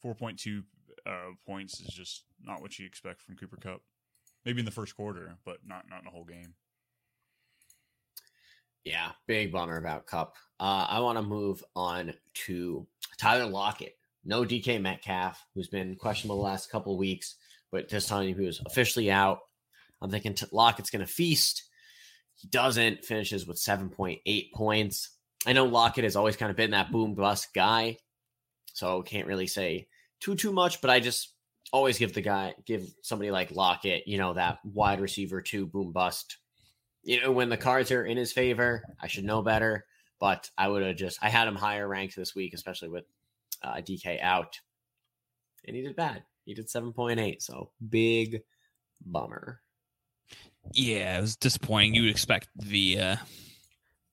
Four point two uh, points is just not what you expect from Cooper Kupp. Maybe in the first quarter, but not not in the whole game. Yeah, big bummer about Kupp. Uh, I want to move on to Tyler Lockett. No DK Metcalf, who's been questionable the [LAUGHS] last couple of weeks, but just telling you he was officially out. I'm thinking t- Lockett's going to feast. He doesn't, finishes with 7.8 points. I know Lockett has always kind of been that boom bust guy, so can't really say too too much, but I just always give the guy give somebody like Lockett, you know, that wide receiver two boom bust. You know, when the cards are in his favor, I should know better. But I would have just I had him higher ranked this week, especially with uh, DK out, and he did bad. He did seven point eight, so big bummer. Yeah, it was disappointing. You would expect the uh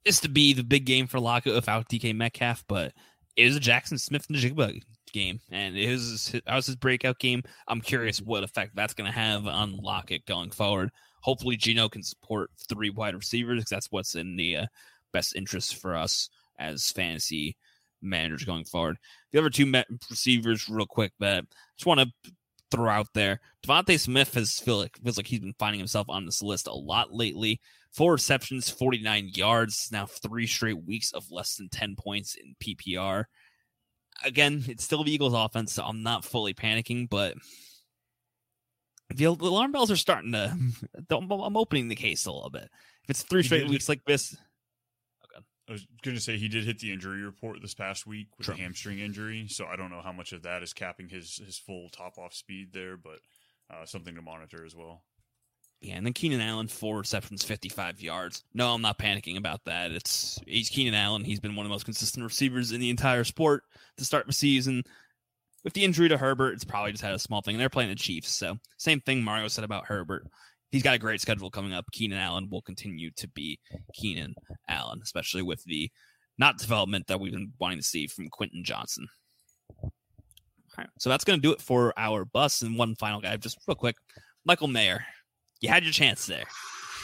this to be the big game for Lockett without DK Metcalf, but it was a Jaxon Smith-Njigba game, and it was that was his breakout game. I'm curious what effect that's going to have on Lockett going forward. Hopefully, Geno can support three wide receivers because that's what's in the uh, best interest for us as fantasy managers going forward. The other two receivers, real quick, but just want to throw out there. DeVonta Smith has feel like feels like he's been finding himself on this list a lot lately. Four receptions, 49 yards. Now three straight weeks of less than 10 points in PPR. Again, it's still the Eagles offense, so I'm not fully panicking, but the alarm bells are starting to. [LAUGHS] I'm opening the case a little bit. If it's three straight weeks like this, I was going to say he did hit the injury report this past week with True. a hamstring injury, so I don't know how much of that is capping his his full top off speed there, but uh, something to monitor as well. Yeah, and then Keenan Allen four receptions, fifty five yards. No, I'm not panicking about that. It's he's Keenan Allen. He's been one of the most consistent receivers in the entire sport to start the season. With the injury to Herbert, it's probably just had a small thing. They're playing the Chiefs, so same thing Mario said about Herbert he's got a great schedule coming up. Keenan Allen will continue to be Keenan Allen, especially with the not development that we've been wanting to see from Quentin Johnston. All right, so that's going to do it for our bus. And one final guy, just real quick, Michael Mayer. You had your chance there.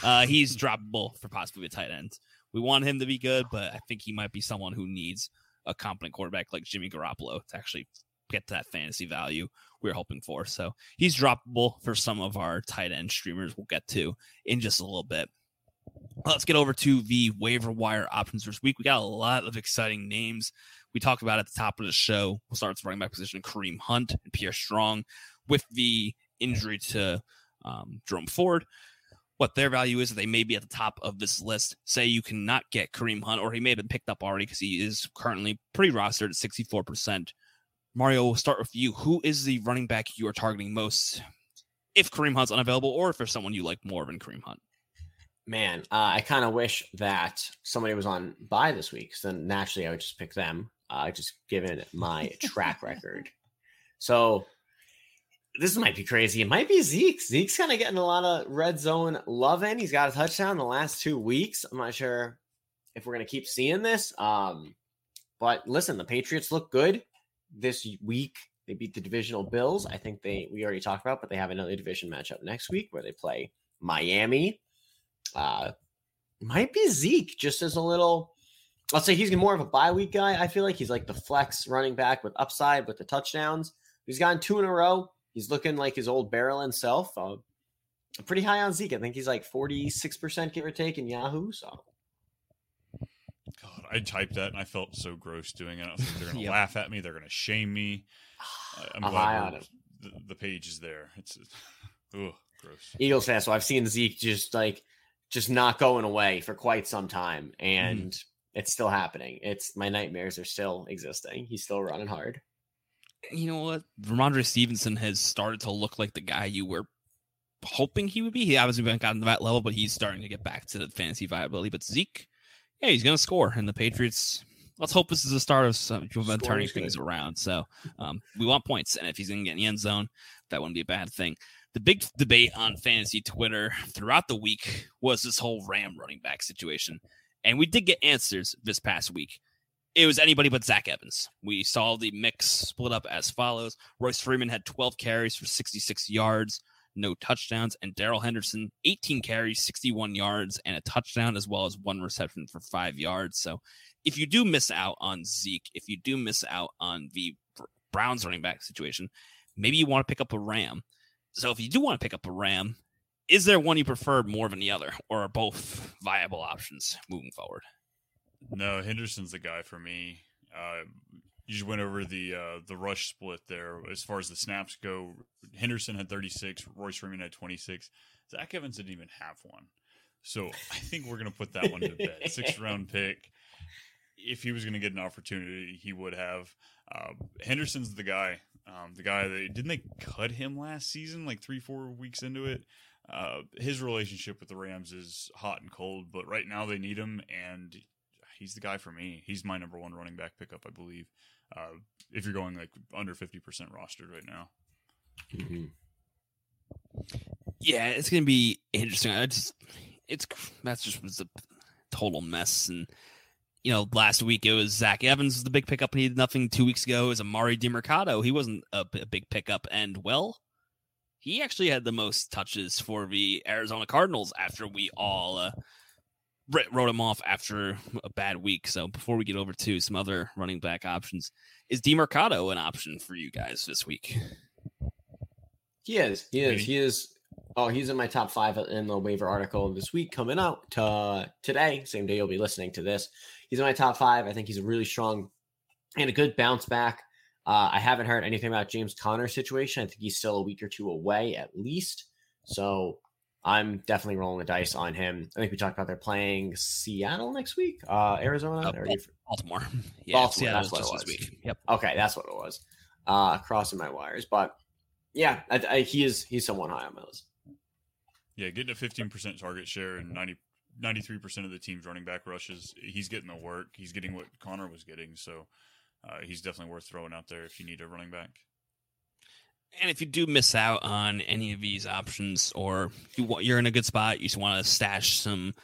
Uh, he's [LAUGHS] droppable for possibly a tight end. We want him to be good, but I think he might be someone who needs a competent quarterback like Jimmy Garoppolo to actually get to that fantasy value we are hoping for. So he's droppable for some of our tight end streamers. We'll get to in just a little bit. Let's get over to the waiver wire options this week. We got a lot of exciting names. We talked about at the top of the show. We'll start with running back position Kareem Hunt and Pierre Strong with the injury to um, Jerome Ford. What their value is, they may be at the top of this list. Say you cannot get Kareem Hunt, or he may have been picked up already because he is currently pretty rostered at 64%. Mario, we'll start with you. Who is the running back you are targeting most if Kareem Hunt's unavailable or if there's someone you like more than Kareem Hunt? Man, uh, I kind of wish that somebody was on by this week. So then naturally I would just pick them, uh, just given my track record. [LAUGHS] So this might be crazy. It might be Zeke. Zeke's kind of getting a lot of red zone loving. He's got a touchdown in the last two weeks. I'm not sure if we're going to keep seeing this. Um, but listen, the Patriots look good this week. They beat the divisional Bills. I think they we already talked about, but they have another division matchup next week where they play Miami. Uh, might be Zeke just as a little. I'll say he's more of a bye week guy. I feel like he's like the flex running back with upside with the touchdowns. He's gotten two in a row. He's looking like his old barrel himself. Uh, pretty high on Zeke. I think he's like 46% give or take in Yahoo. So God, I typed that and I felt so gross doing it. I was like, they're [LAUGHS] gonna yep. laugh at me. They're gonna shame me. I'm glad the, the, page is there. It's, [LAUGHS] gross. Eagles fan. So I've seen Zeke just like just not going away for quite some time, and mm. it's still happening. It's my nightmares are still existing. He's still running hard. You know what? Rhamondre Stevenson has started to look like the guy you were hoping he would be. He obviously hasn't gotten to that level, but he's starting to get back to the fantasy viability. But Zeke yeah, he's going to score. And the Patriots, let's hope this is the start of some of turning things around. So um, we want points. And if he's going to get in the end zone, that wouldn't be a bad thing. The big debate on fantasy Twitter throughout the week was this whole Ram running back situation. And we did get answers this past week. It was anybody but Zach Evans. We saw the mix split up as follows Royce Freeman had 12 carries for 66 yards no touchdowns, and Darrell Henderson, 18 carries, 61 yards, and a touchdown, as well as one reception for five yards. So if you do miss out on Zeke, if you do miss out on the Browns running back situation, maybe you want to pick up a Ram. So if you do want to pick up a Ram, is there one you prefer more than the other, or are both viable options moving forward? No, Henderson's the guy for me. Uh, you just went over the uh, the rush split there as far as the snaps go. Henderson had 36, Royce Freeman had 26. Zach Evans didn't even have one. So I think we're going to put that one to bed. Sixth [LAUGHS] round pick. If he was going to get an opportunity, he would have. Uh, Henderson's the guy. Um, the guy that didn't they cut him last season, like three, four weeks into it. Uh, his relationship with the Rams is hot and cold, but right now they need him, and he's the guy for me. He's my number one running back pickup, I believe. Uh, if you're going like under fifty percent rostered right now. Mm-hmm. Yeah, it's gonna be interesting. I just it's that's just was a total mess. And you know, last week it was Zach Evans was the big pickup. He did nothing. Two weeks ago it was Emari Demercado. He wasn't a, a big pickup, and well, he actually had the most touches for the Arizona Cardinals after we all uh, wrote him off after a bad week. So before we get over to some other running back options, is Demercado an option for you guys this week? He is. He is. He is. Oh, he's in my top five in the waiver article this week coming out uh, today. Same day you'll be listening to this. He's in my top five. I think he's a really strong and a good bounce back. Uh, I haven't heard anything about James Conner's situation. I think he's still a week or two away at least. So I'm definitely rolling the dice on him. I think we talked about they're playing Seattle next week, uh, Arizona, uh, Baltimore. [LAUGHS] Yeah, Baltimore. Seattle that's what it was. week. Yep. Okay, that's what it was. Uh, crossing my wires, but yeah, I, I, he is he's someone high on my list. Yeah, getting a 15% target share and 90 93% of the team's running back rushes. He's getting the work. He's getting what Conner was getting, so uh, he's definitely worth throwing out there if you need a running back. And if you do miss out on any of these options, or you you're in a good spot, you just want to stash some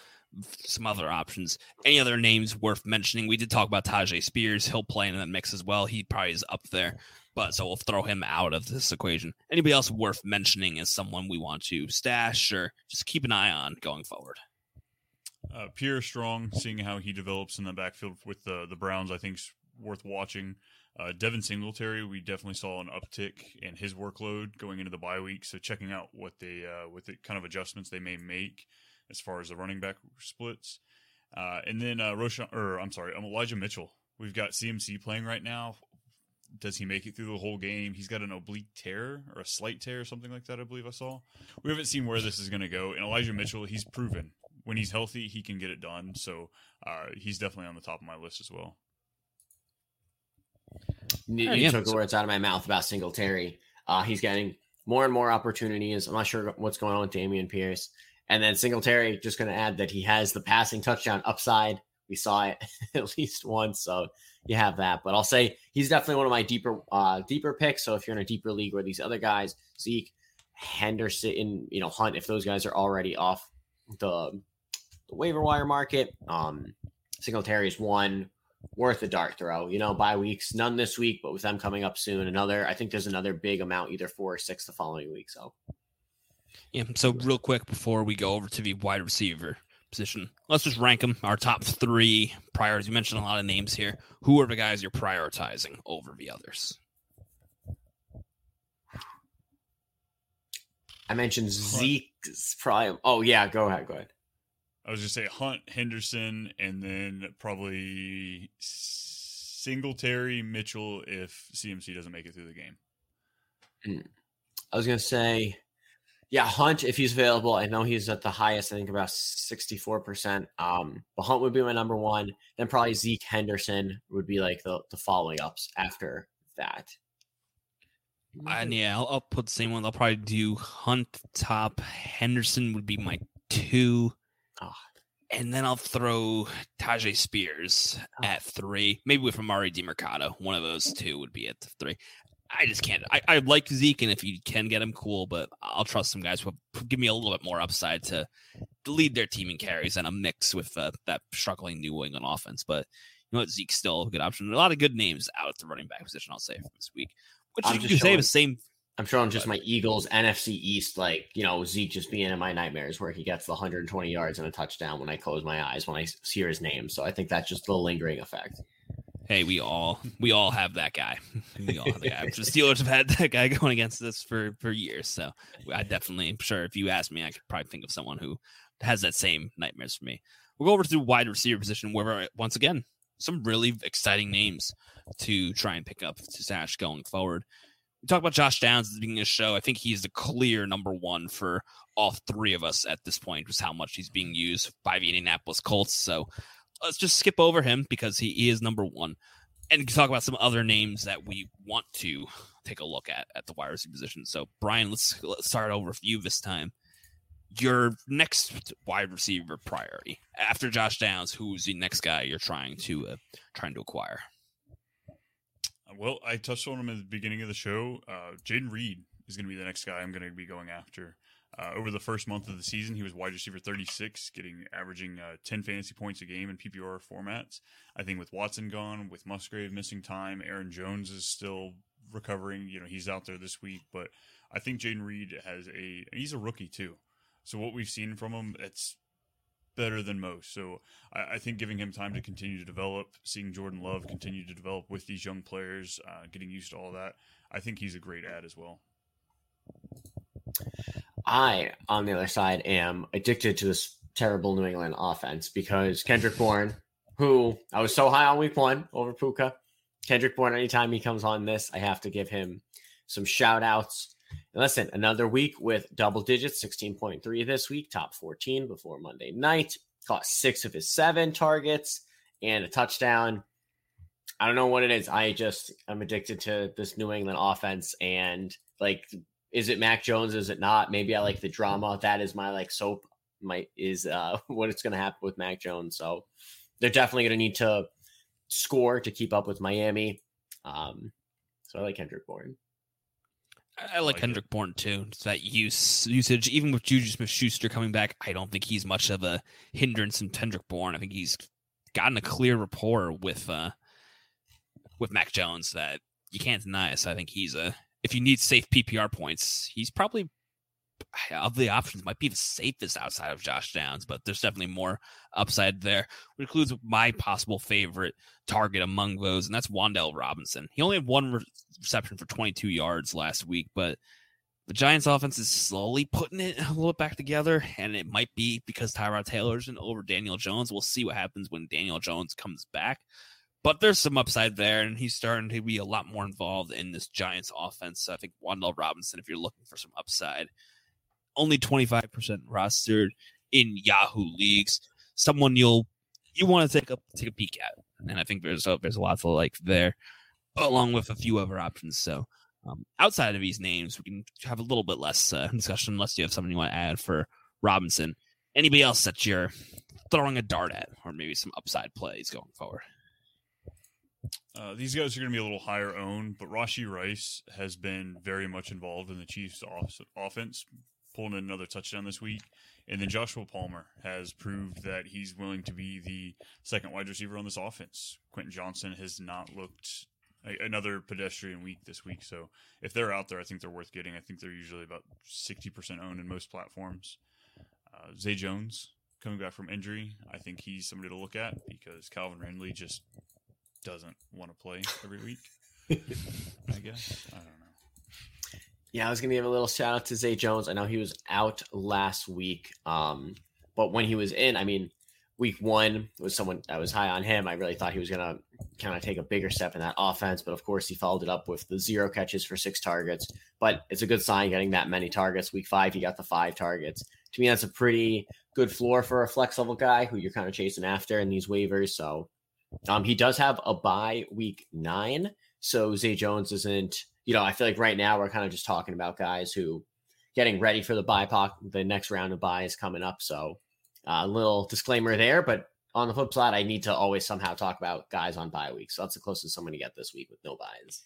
some other options. Any other names worth mentioning? We did talk about Tyjae Spears. He'll play in that mix as well. He probably is up there, but so we'll throw him out of this equation. Anybody else worth mentioning as someone we want to stash or just keep an eye on going forward? Uh, Pierre Strong, seeing how he develops in the backfield with the the Browns, I think is worth watching. Uh, Devin Singletary, we definitely saw an uptick in his workload going into the bye week. So checking out what they uh, what the kind of adjustments they may make as far as the running back splits. Uh, and then uh, Roshan, or I'm sorry, um, Elijah Mitchell. We've got CMC playing right now. Does he make it through the whole game? He's got an oblique tear or a slight tear or something like that. I believe I saw. We haven't seen where this is going to go. And Elijah Mitchell, he's proven when he's healthy, he can get it done. So uh, he's definitely on the top of my list as well. You, you took the words out of my mouth about Singletary. Uh, he's getting more and more opportunities. I'm not sure what's going on with Dameon Pierce. And then Singletary, just going to add that he has the passing touchdown upside. We saw it [LAUGHS] at least once, so you have that. But I'll say he's definitely one of my deeper, uh, deeper picks. So if you're in a deeper league where these other guys, Zeke, Henderson, you know Hunt, if those guys are already off the, the waiver wire market, um, Singletary is one worth a dart throw. You know, bye weeks, none this week, but with them coming up soon, another. I think there's another big amount, either four or six the following week. So, yeah. So real quick before we go over to the wide receiver position, let's just rank them. Our top three priorities. You mentioned a lot of names here. Who are the guys you're prioritizing over the others? I mentioned Zeke's probably. Oh yeah, go ahead. Go ahead. I was just say Hunt, Henderson, and then probably Singletary, Mitchell if CMC doesn't make it through the game. Hmm. I was gonna say, yeah, Hunt if he's available. I know he's at the highest. I think about sixty four percent. Um, but Hunt would be my number one. Then probably Zeke Henderson would be like the the following ups after that. And yeah, I'll, I'll put the same one. I'll probably do Hunt top. Henderson would be my two. Oh. And then I'll throw Tyjae Spears oh. at three, maybe with Emari Demercado. One of those two would be at three. I just can't. I, I like Zeke, and if you can get him, cool. But I'll trust some guys who give me a little bit more upside to lead their team in carries and a mix with uh, that struggling New England offense. But you know what? Zeke's still a good option. A lot of good names out at the running back position, I'll say, for this week. Which I'm you can say the same I'm showing just my Eagles NFC East, like you know Zeke just being in my nightmares where he gets the 120 yards and a touchdown when I close my eyes when I hear his name. So I think that's just the lingering effect. Hey, we all we all have that guy. [LAUGHS] We all have the guy. the [LAUGHS] Steelers have had that guy going against us for for years. So I definitely, I'm sure, if you ask me, I could probably think of someone who has that same nightmares for me. We'll go over to the wide receiver position where once again some really exciting names to try and pick up to Sash going forward we talked about Josh Downs at the beginning of the show. I think he's the clear number one for all three of us at this point, just how much he's being used by the Indianapolis Colts. So let's just skip over him because he, he is number one. and talk about some other names that we want to take a look at at the wide receiver position. So, Brian, let's, let's start over with you this time. Your next wide receiver priority after Josh Downs, who's the next guy you're trying to uh, trying to acquire? Well, I touched on him at the beginning of the show. Uh, Jayden Reed is going to be the next guy I'm going to be going after. Uh, over the first month of the season, he was wide receiver 36, getting averaging uh, 10 fantasy points a game in PPR formats. I think with Watson gone, with Musgrave missing time, Aaron Jones is still recovering. You know, he's out there this week, but I think Jayden Reed has a he's a rookie too. So what we've seen from him, it's better than most. So I, I, think giving him time to continue to develop, seeing Jordan Love continue to develop with these young players, uh, getting used to all that, I think he's a great ad as well. I, on the other side, am addicted to this terrible New England offense because Kendrick Bourne, who I was so high on week one over Puka, Kendrick Bourne, anytime he comes on this, I have to give him some shout outs. And listen, another week with double digits, 16.3 this week, top 14 before Monday night. Caught six of his seven targets and a touchdown. I don't know what it is. I just I'm addicted to this New England offense and like is it Mac Jones? Is it not? Maybe I like the drama. That is my like soap. My is uh [LAUGHS] what it's gonna happen with Mac Jones. So they're definitely gonna need to score to keep up with Miami. Um, so I like Kendrick Bourne. I like, like Kendrick Bourne too. It's that use usage, even with Juju Smith Schuster coming back, I don't think he's much of a hindrance in Kendrick Bourne. I think he's gotten a clear rapport with uh with Mac Jones that you can't deny. So I think he's a if you need safe PPR points, he's probably of the options might be the safest outside of Josh Downs, but there's definitely more upside there, which includes my possible favorite target among those, and that's Wan'Dale Robinson. He only had one reception for 22 yards last week, but the Giants offense is slowly putting it a little bit back together, and it might be because Tyrod Taylor's in over Daniel Jones. We'll see what happens when Daniel Jones comes back. But there's some upside there, and he's starting to be a lot more involved in this Giants offense. So I think Wan'Dale Robinson, if you're looking for some upside, only 25% rostered in Yahoo leagues. Someone you'll you want to take a take a peek at, and I think there's a, there's a lot to like there, along with a few other options. So um, outside of these names, we can have a little bit less uh, discussion unless you have something you want to add for Robinson. Anybody else that you're throwing a dart at, or maybe some upside plays going forward? Uh, these guys are going to be a little higher owned, but Rashee Rice has been very much involved in the Chiefs' offense, pulling in another touchdown this week. And then Joshua Palmer has proved that he's willing to be the second wide receiver on this offense. Quentin Johnston has not looked another pedestrian week this week. So if they're out there, I think they're worth getting. I think they're usually about 60% owned in most platforms. Uh, Zay Jones coming back from injury. I think he's somebody to look at because Calvin Ridley just doesn't want to play every week. [LAUGHS] I guess. I don't know. Yeah, I was gonna give a little shout out to Zay Jones. I know he was out last week, um, but when he was in, I mean, week one was someone I was high on him. I really thought he was gonna kind of take a bigger step in that offense, but of course he followed it up with the zero catches for six targets. But it's a good sign getting that many targets. Week five, he got the five targets. To me, that's a pretty good floor for a flex level guy who you're kind of chasing after in these waivers. So um, he does have a bye week nine, so Zay Jones isn't you know, I feel like right now we're kind of just talking about guys who getting ready for the BIPOC. The next round of bye is coming up. So a uh, little disclaimer there, but on the flip side, I need to always somehow talk about guys on bye week. So that's the closest I'm going to get this week with no byes.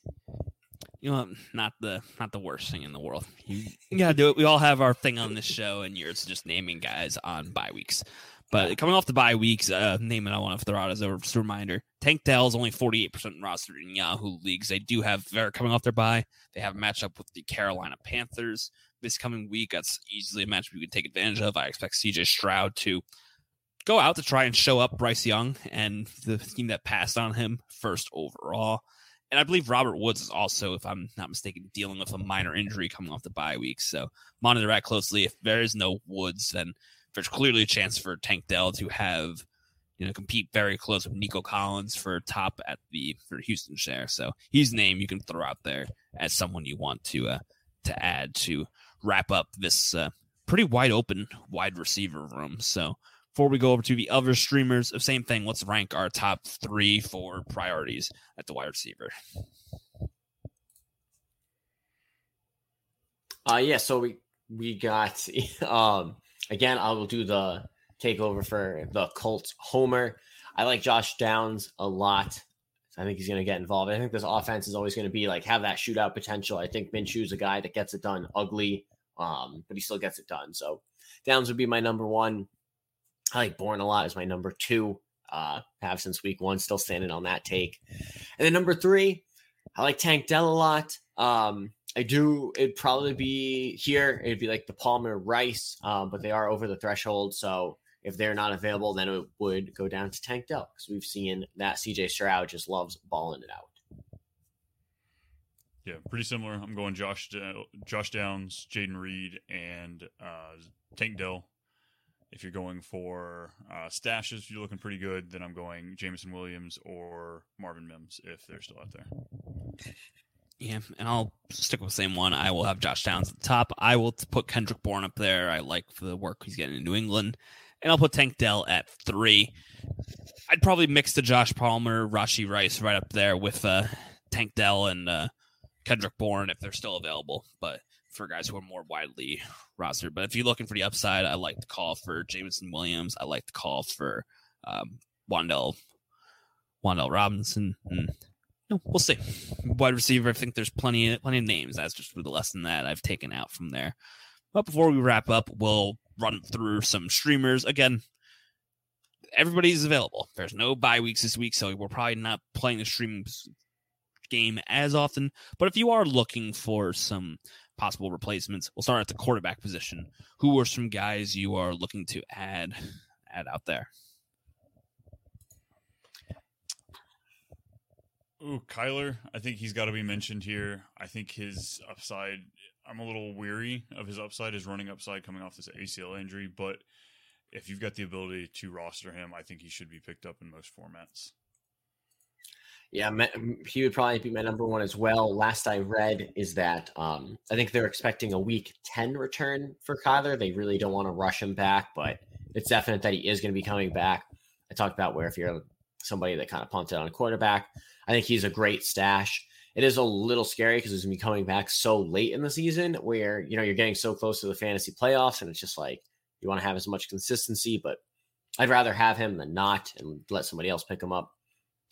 You know, not the not the worst thing in the world. You, gotta do it. We all have our thing on this show, and yours just naming guys on bye weeks. But coming off the bye weeks, uh, name it I want to throw out as a, just a reminder. Tank Dell is only 48% rostered in Yahoo leagues. They do have, they're coming off their bye. They have a matchup with the Carolina Panthers this coming week. That's easily a matchup you can take advantage of. I expect CJ Stroud to go out to try and show up Bryce Young and the team that passed on him first overall. And I believe Robert Woods is also, if I'm not mistaken, dealing with a minor injury coming off the bye week. So monitor that closely. If there is no Woods, then there's clearly a chance for Tank Dell to have, you know, compete very close with Nico Collins for top at the for Houston share. So he's a name you can throw out there as someone you want to uh, to add to wrap up this uh, pretty wide open wide receiver room. So Before we go over to the other streamers, same thing. Let's rank our top three four priorities at the wide receiver. Uh yeah, so we we got [LAUGHS] um again I will do the takeover for the Colts homer. I like Josh Downs a lot. I think he's going to get involved. I think this offense is always going to be like have that shootout potential. I think Minshew's a guy that gets it done ugly, um, but he still gets it done. So Downs would be my number one. I like Bourne a lot as my number two. Uh, have since week one, still standing on that take. And then number three, I like Tank Dell a lot. Um, I do. It'd probably be here. It'd be like the Palmer Rice, um, but they are over the threshold. So if they're not available, then it would go down to Tank Dell because we've seen that CJ Stroud just loves balling it out. Yeah, pretty similar. I'm going Josh Josh Downs, Jayden Reed, and uh, Tank Dell. If you're going for uh, stashes, you're looking pretty good. Then I'm going Jameson Williams or Marvin Mims if they're still out there. Yeah, and I'll stick with the same one. I will have Josh Downs at the top. I will put Kendrick Bourne up there. I like the work he's getting in New England and I'll put Tank Dell at three. I'd probably mix the Josh Palmer, Rashee Rice right up there with uh, Tank Dell and uh, Kendrick Bourne if they're still available. But for guys who are more widely rostered, but if you're looking for the upside, I like the call for Jameson Williams. I like the call for um, Wan'Dale Wan'Dale Robinson. And, no, we'll see. Wide receiver, I think there's plenty of, plenty of names. That's just the lesson that I've taken out from there. But before we wrap up, we'll run through some streamers. Again, everybody's available. There's no bye weeks this week, so we're probably not playing the stream game as often. But if you are looking for some possible replacements, we'll start at the quarterback position. Who are some guys you are looking to add add out there? Ooh, Kyler. I think he's got to be mentioned here. I think his upside I'm a little weary of his upside, his running upside coming off this ACL injury. But if you've got the ability to roster him, I think he should be picked up in most formats. Yeah, he would probably be my number one as well. Last I read is that um, I think they're expecting a week 10 return for Kyler. They really don't want to rush him back, but it's definite that he is going to be coming back. I talked about where if you're somebody that kind of punted on a quarterback, I think he's a great stash it is a little scary because he's gonna be coming back so late in the season where you know you're getting so close to the fantasy playoffs and it's just like you want to have as much consistency, but I'd rather have him than not and let somebody else pick him up.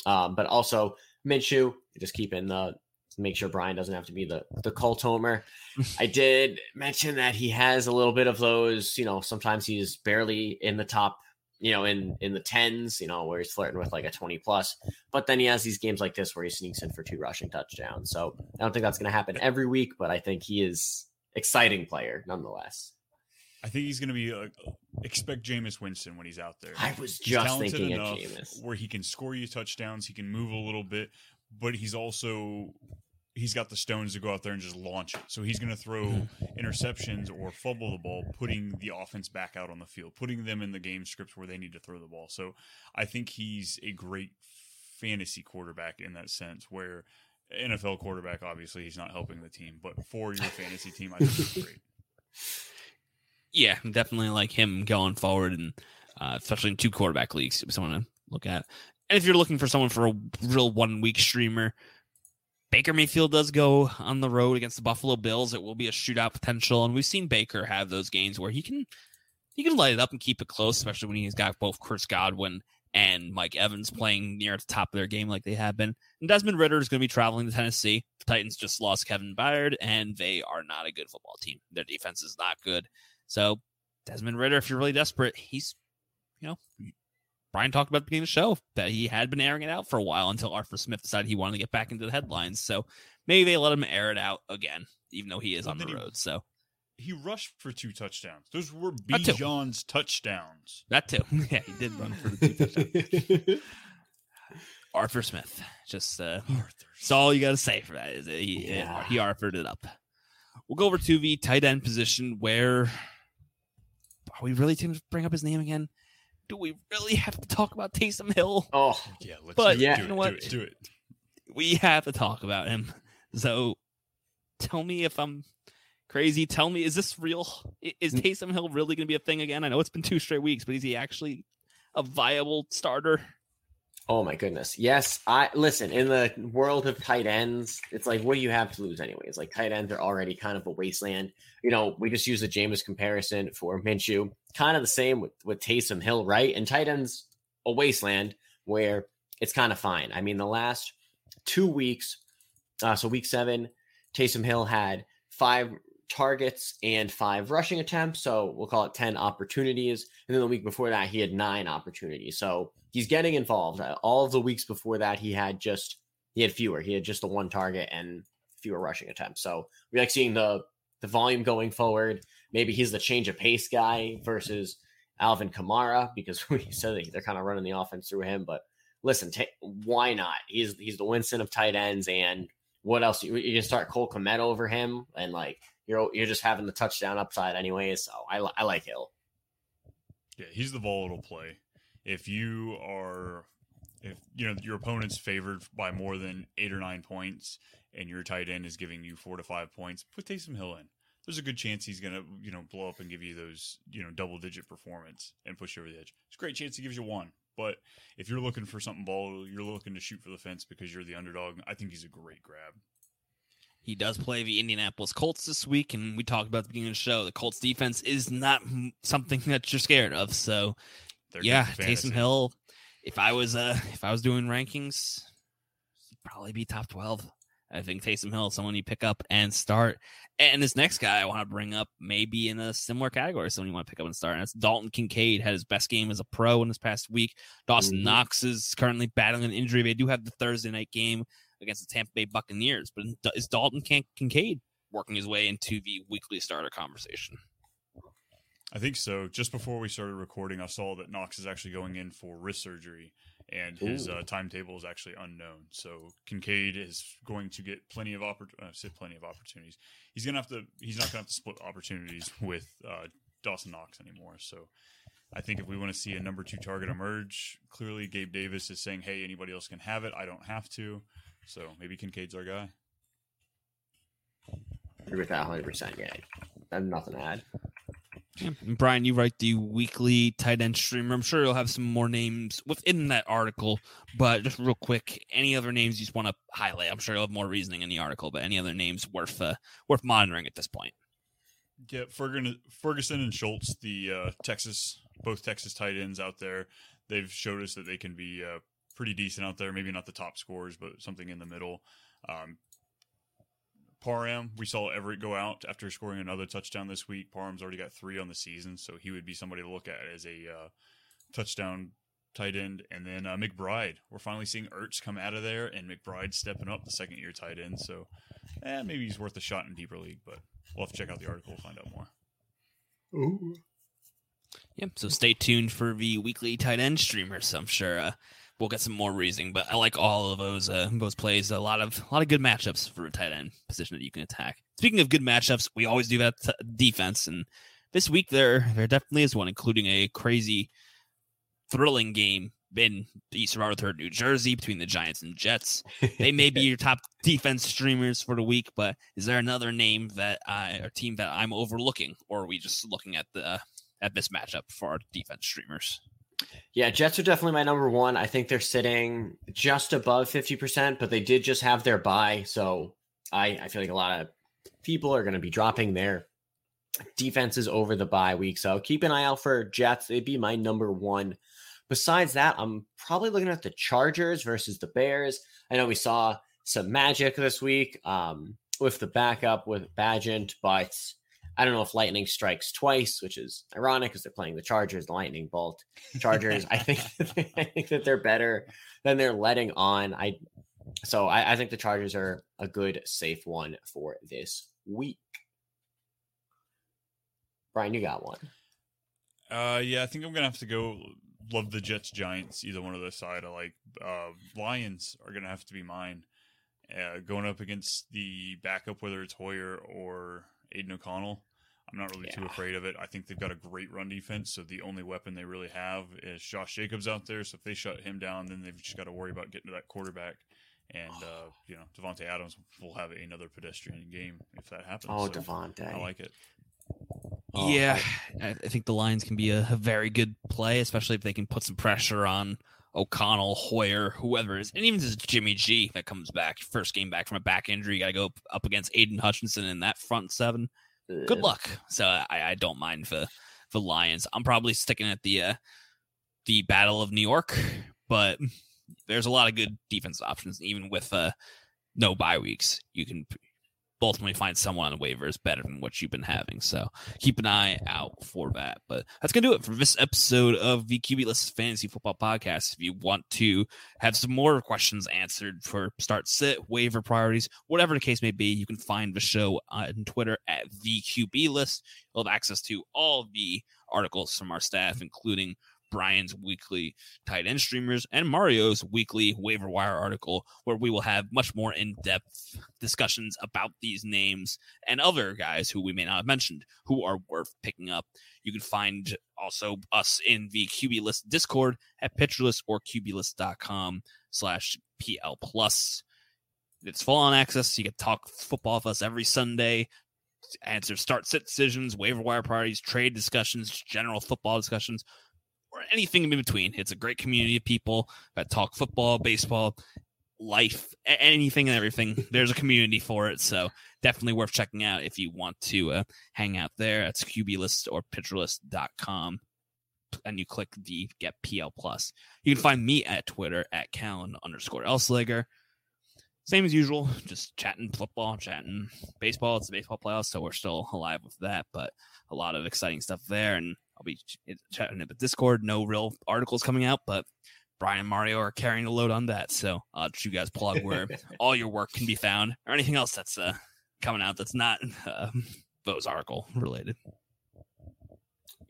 Um, but also Minshew, just keep in the make sure Brian doesn't have to be the the Colt homer. [LAUGHS] I did mention that he has a little bit of those, you know, sometimes he's barely in the top you know, in in the tens, you know, where he's flirting with like a 20 plus. But then he has these games like this where he sneaks in for two rushing touchdowns. So I don't think that's going to happen every week, but I think he is exciting player nonetheless. I think he's going to be uh, expect Jameis Winston when he's out there. I was just thinking of Jameis, where he can score you touchdowns, he can move a little bit, but he's also he's got the stones to go out there and just launch it. So he's going to throw mm-hmm. interceptions or fumble the ball, putting the offense back out on the field, putting them in the game scripts where they need to throw the ball. So I think he's a great fantasy quarterback in that sense where NFL quarterback obviously he's not helping the team, but for your fantasy team I think he's [LAUGHS] great. Yeah, definitely like him going forward and uh, especially in two quarterback leagues, someone to look at. And if you're looking for someone for a real one week streamer, Baker Mayfield does go on the road against the Buffalo Bills. It will be a shootout potential, and we've seen Baker have those games where he can he can light it up and keep it close, especially when he's got both Chris Godwin and Mike Evans playing near the top of their game like they have been. And Desmond Ridder is going to be traveling to Tennessee. The Titans just lost Kevin Byard, and they are not a good football team. Their defense is not good. So Desmond Ridder, if you're really desperate, he's you know Brian talked about the beginning of the show that he had been airing it out for a while until Arthur Smith decided he wanted to get back into the headlines. So maybe they let him air it out again, even though he is well, on the road. He, so he rushed for two touchdowns. Those were Bijan's touchdowns. That too. [LAUGHS] Yeah, he did run for the two touchdowns. [LAUGHS] Arthur Smith. Just uh, Arthur. that's all you got to say for that. Is it? He, yeah. he Arthured it up. We'll go over to the tight end position where are we really to bring up his name again? Do we really have to talk about Taysom Hill? Oh, yeah. Let's but yeah, you know what? Do it, do it. We have to talk about him. So tell me if I'm crazy. Tell me, is this real? Is. Taysom Hill really going to be a thing again? I know it's been two straight weeks, but is he actually a viable starter? Oh my goodness. Yes. I listen, in the world of tight ends, it's like what do you have to lose anyways? Like tight ends are already kind of a wasteland. You know, we just use the Jameis comparison for Minshew. Kind of the same with, with Taysom Hill, right? And tight ends a wasteland where it's kind of fine. I mean, the last two weeks, uh, so week seven, Taysom Hill had five targets and five rushing attempts. So we'll call it 10 opportunities. And then the week before that, he had nine opportunities. So he's getting involved. Uh, All of the weeks before that, he had just he had fewer. He had just the one target and fewer rushing attempts. So we like seeing the the volume going forward. Maybe he's the change of pace guy versus Alvin Kamara because [LAUGHS] we said that they're kind of running the offense through him. But listen, ta why not? He's he's the Winston of tight ends, and what else? You, you can start Cole Kmet over him, and like you're you're just having the touchdown upside anyways. So I I like Hill. Yeah, he's the volatile play. If you are, if you know your opponent's favored by more than eight or nine points, and your tight end is giving you four to five points, put Taysom Hill in. There's a good chance he's gonna, you know, blow up and give you those, you know, double digit performance and push you over the edge. It's a great chance he gives you one. But if you're looking for something volatile, you're looking to shoot for the fence because you're the underdog. I think he's a great grab. He does play the Indianapolis Colts this week, and we talked about at the beginning of the show. The Colts defense is not something that you're scared of. So They're yeah. Taysom Hill. If I was uh if I was doing rankings, he'd probably be top twelve. I think Taysom Hill is someone you pick up and start. And this next guy I want to bring up maybe in a similar category, someone you want to pick up and start. And that's Dalton Kincaid had his best game as a pro in this past week. Dawson Mhm. Knox is currently battling an injury. They do have the Thursday night game against the Tampa Bay Buccaneers, but is Dalton Kin- Kincaid working his way into the weekly starter conversation? I think so. Just before we started recording, I saw that Knox is actually going in for wrist surgery, and his uh, timetable is actually unknown. So Kincaid is going to get plenty of oppor- uh, plenty of opportunities. He's gonna have to. He's not gonna have to split opportunities with uh, Dawson Knox anymore. So I think if we want to see a number two target emerge, clearly Gabe Davis is saying, "Hey, anybody else can have it. I don't have to." So maybe Kincaid's our guy. Agree with that 100. percent Yeah, I have nothing to add. And Brian, you write the weekly tight end streamer. I'm sure you'll have some more names within that article, but just real quick, any other names you just want to highlight? I'm sure you'll have more reasoning in the article, but any other names worth uh, worth monitoring at this point? Yeah, Ferguson, Ferguson and Schultz, the uh, Texas, both Texas tight ends out there, they've showed us that they can be uh, pretty decent out there. Maybe not the top scores, but something in the middle. Um, Parham, we saw Everett go out after scoring another touchdown this week. Parham's already got three on the season, so he would be somebody to look at as a uh, touchdown tight end. And then uh, McBride, we're finally seeing Ertz come out of there, and McBride stepping up the second year tight end. So, eh, maybe he's worth a shot in deeper league, but we'll have to check out the article to find out more. Ooh. Yep. So stay tuned for the weekly tight end streamers. I'm sure uh, we'll get some more reasoning, but I like all of those uh, those plays. A lot of a lot of good matchups for a tight end position that you can attack. Speaking of good matchups, we always do that t- defense, and this week there there definitely is one, including a crazy, thrilling game in East Rutherford, New Jersey, between the Giants and Jets. They may be [LAUGHS] your top defense streamers for the week, but is there another name that I or team that I'm overlooking, or are we just looking at the at this matchup for our defense streamers? Yeah, Jets are definitely my number one. I think they're sitting just above 50%, but they did just have their bye. So I, I feel like a lot of people are going to be dropping their defenses over the bye week. So keep an eye out for Jets. They'd be my number one. Besides that, I'm probably looking at the Chargers versus the Bears. I know we saw some magic this week um, with the backup with Bagent, but I don't know if lightning strikes twice, which is ironic because they're playing the Chargers, the lightning bolt. Chargers, I think [LAUGHS] I think that they're better than they're letting on. I so I, I think the Chargers are a good safe one for this week. Brian, you got one. Uh, yeah, I think I'm gonna have to go. Love the Jets, Giants, either one of the side. I like uh, Lions are gonna have to be mine. Uh, going up against the backup, whether it's Hoyer or Aidan O'Connell, I'm not really too afraid of it. I think they've got a great run defense, so the only weapon they really have is Josh Jacobs out there. So if they shut him down, then they've just got to worry about getting to that quarterback and uh, [SIGHS] you know Davante Adams will have another pedestrian game if that happens. Oh, So Davante. I like it. Oh, yeah, I, I think the Lions can be a, a very good play, especially if they can put some pressure on O'Connell, Hoyer, whoever it is, and even just Jimmy G that comes back, first game back from a back injury, got to go up, up against Aidan Hutchinson in that front seven. Good luck. So I, I don't mind the the Lions. I'm probably sticking at the uh, the Battle of New York, but there's a lot of good defense options, even with uh, no bye weeks. You can ultimately find someone on waivers better than what you've been having. So keep an eye out for that. But that's gonna do it for this episode of the QB List Fantasy Football Podcast. If you want to have some more questions answered for start sit waiver priorities, whatever the case may be, you can find the show on Twitter at the QB List. You'll have access to all the articles from our staff, including Brian's weekly tight end streamers and Mario's weekly waiver wire article, where we will have much more in depth discussions about these names and other guys who we may not have mentioned who are worth picking up. You can find also us in the QB list Discord at pitcherlist or QBlist.com slash PL plus. It's full on access. You can talk football with us every Sunday, answer start sit decisions, waiver wire priorities, trade discussions, general football discussions, or anything in between. It's a great community of people that talk football, baseball, life, anything and everything. [LAUGHS] There's a community for it. So definitely worth checking out if you want to uh, hang out there. That's QBlist or pitcherlist.com. And you click the get PL plus. You can find me at Twitter at Callen underscore Elslager. Same as usual, just chatting football, chatting baseball. It's the baseball playoffs, so we're still alive with that, but a lot of exciting stuff there. And I'll be chatting at the Discord. No real articles coming out, but Brian and Mario are carrying the load on that. So I'll let you guys plug where [LAUGHS] all your work can be found or anything else that's uh, coming out that's not uh, Bo's article related.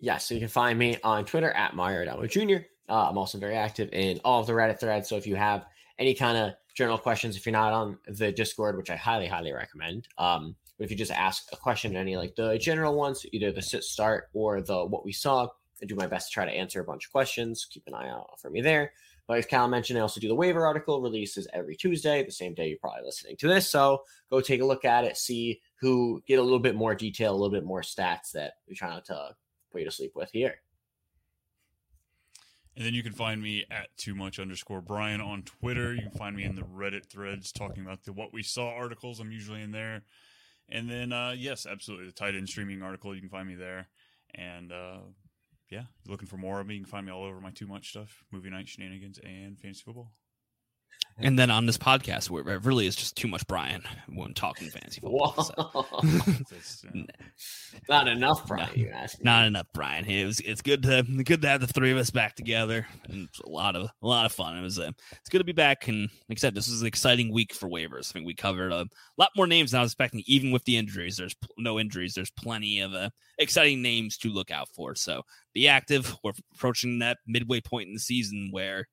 Yes, so you can find me on Twitter at Mario Adamo Jr. Uh, I'm also very active in all of the Reddit threads. So if you have any kind of general questions, if you're not on the Discord, which I highly, highly recommend, um, but if you just ask a question, any like the general ones, either the sit start or the what we saw, I do my best to try to answer a bunch of questions. Keep an eye out for me there. But as Cal mentioned, I also do the waiver article releases every Tuesday, the same day you're probably listening to this. So go take a look at it, see who get a little bit more detail, a little bit more stats that we're trying to put you to sleep with here. And then you can find me at too much underscore Brian on Twitter. You can find me in the Reddit threads talking about the what we saw articles. I'm usually in there. And then uh, yes, absolutely the tight end streaming article. You can find me there. And uh, yeah, looking for more of me. You can find me all over my too much stuff, movie night shenanigans, and fantasy football. And then on this podcast, where it really is just too much Brian when talking fantasy football. Whoa. So. [LAUGHS] Not enough, Brian. No, you ask me. Not enough, Brian. It was it's good to good to have the three of us back together, and it's a lot of a lot of fun. It was uh, it's good to be back, and like I said, this was an exciting week for waivers. I think we covered a lot more names than I was expecting, even with the injuries. There's pl- no injuries. There's plenty of uh, exciting names to look out for. So be active. We're approaching that midway point in the season where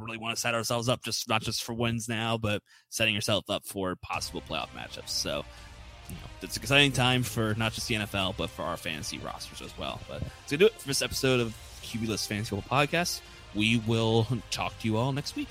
really want to set ourselves up just not just for wins now, but setting yourself up for possible playoff matchups. So you know, it's an exciting time for not just the NFL, but for our fantasy rosters as well. But it's gonna do it for this episode of QB List Fantasy Football Podcast. We will talk to you all next week.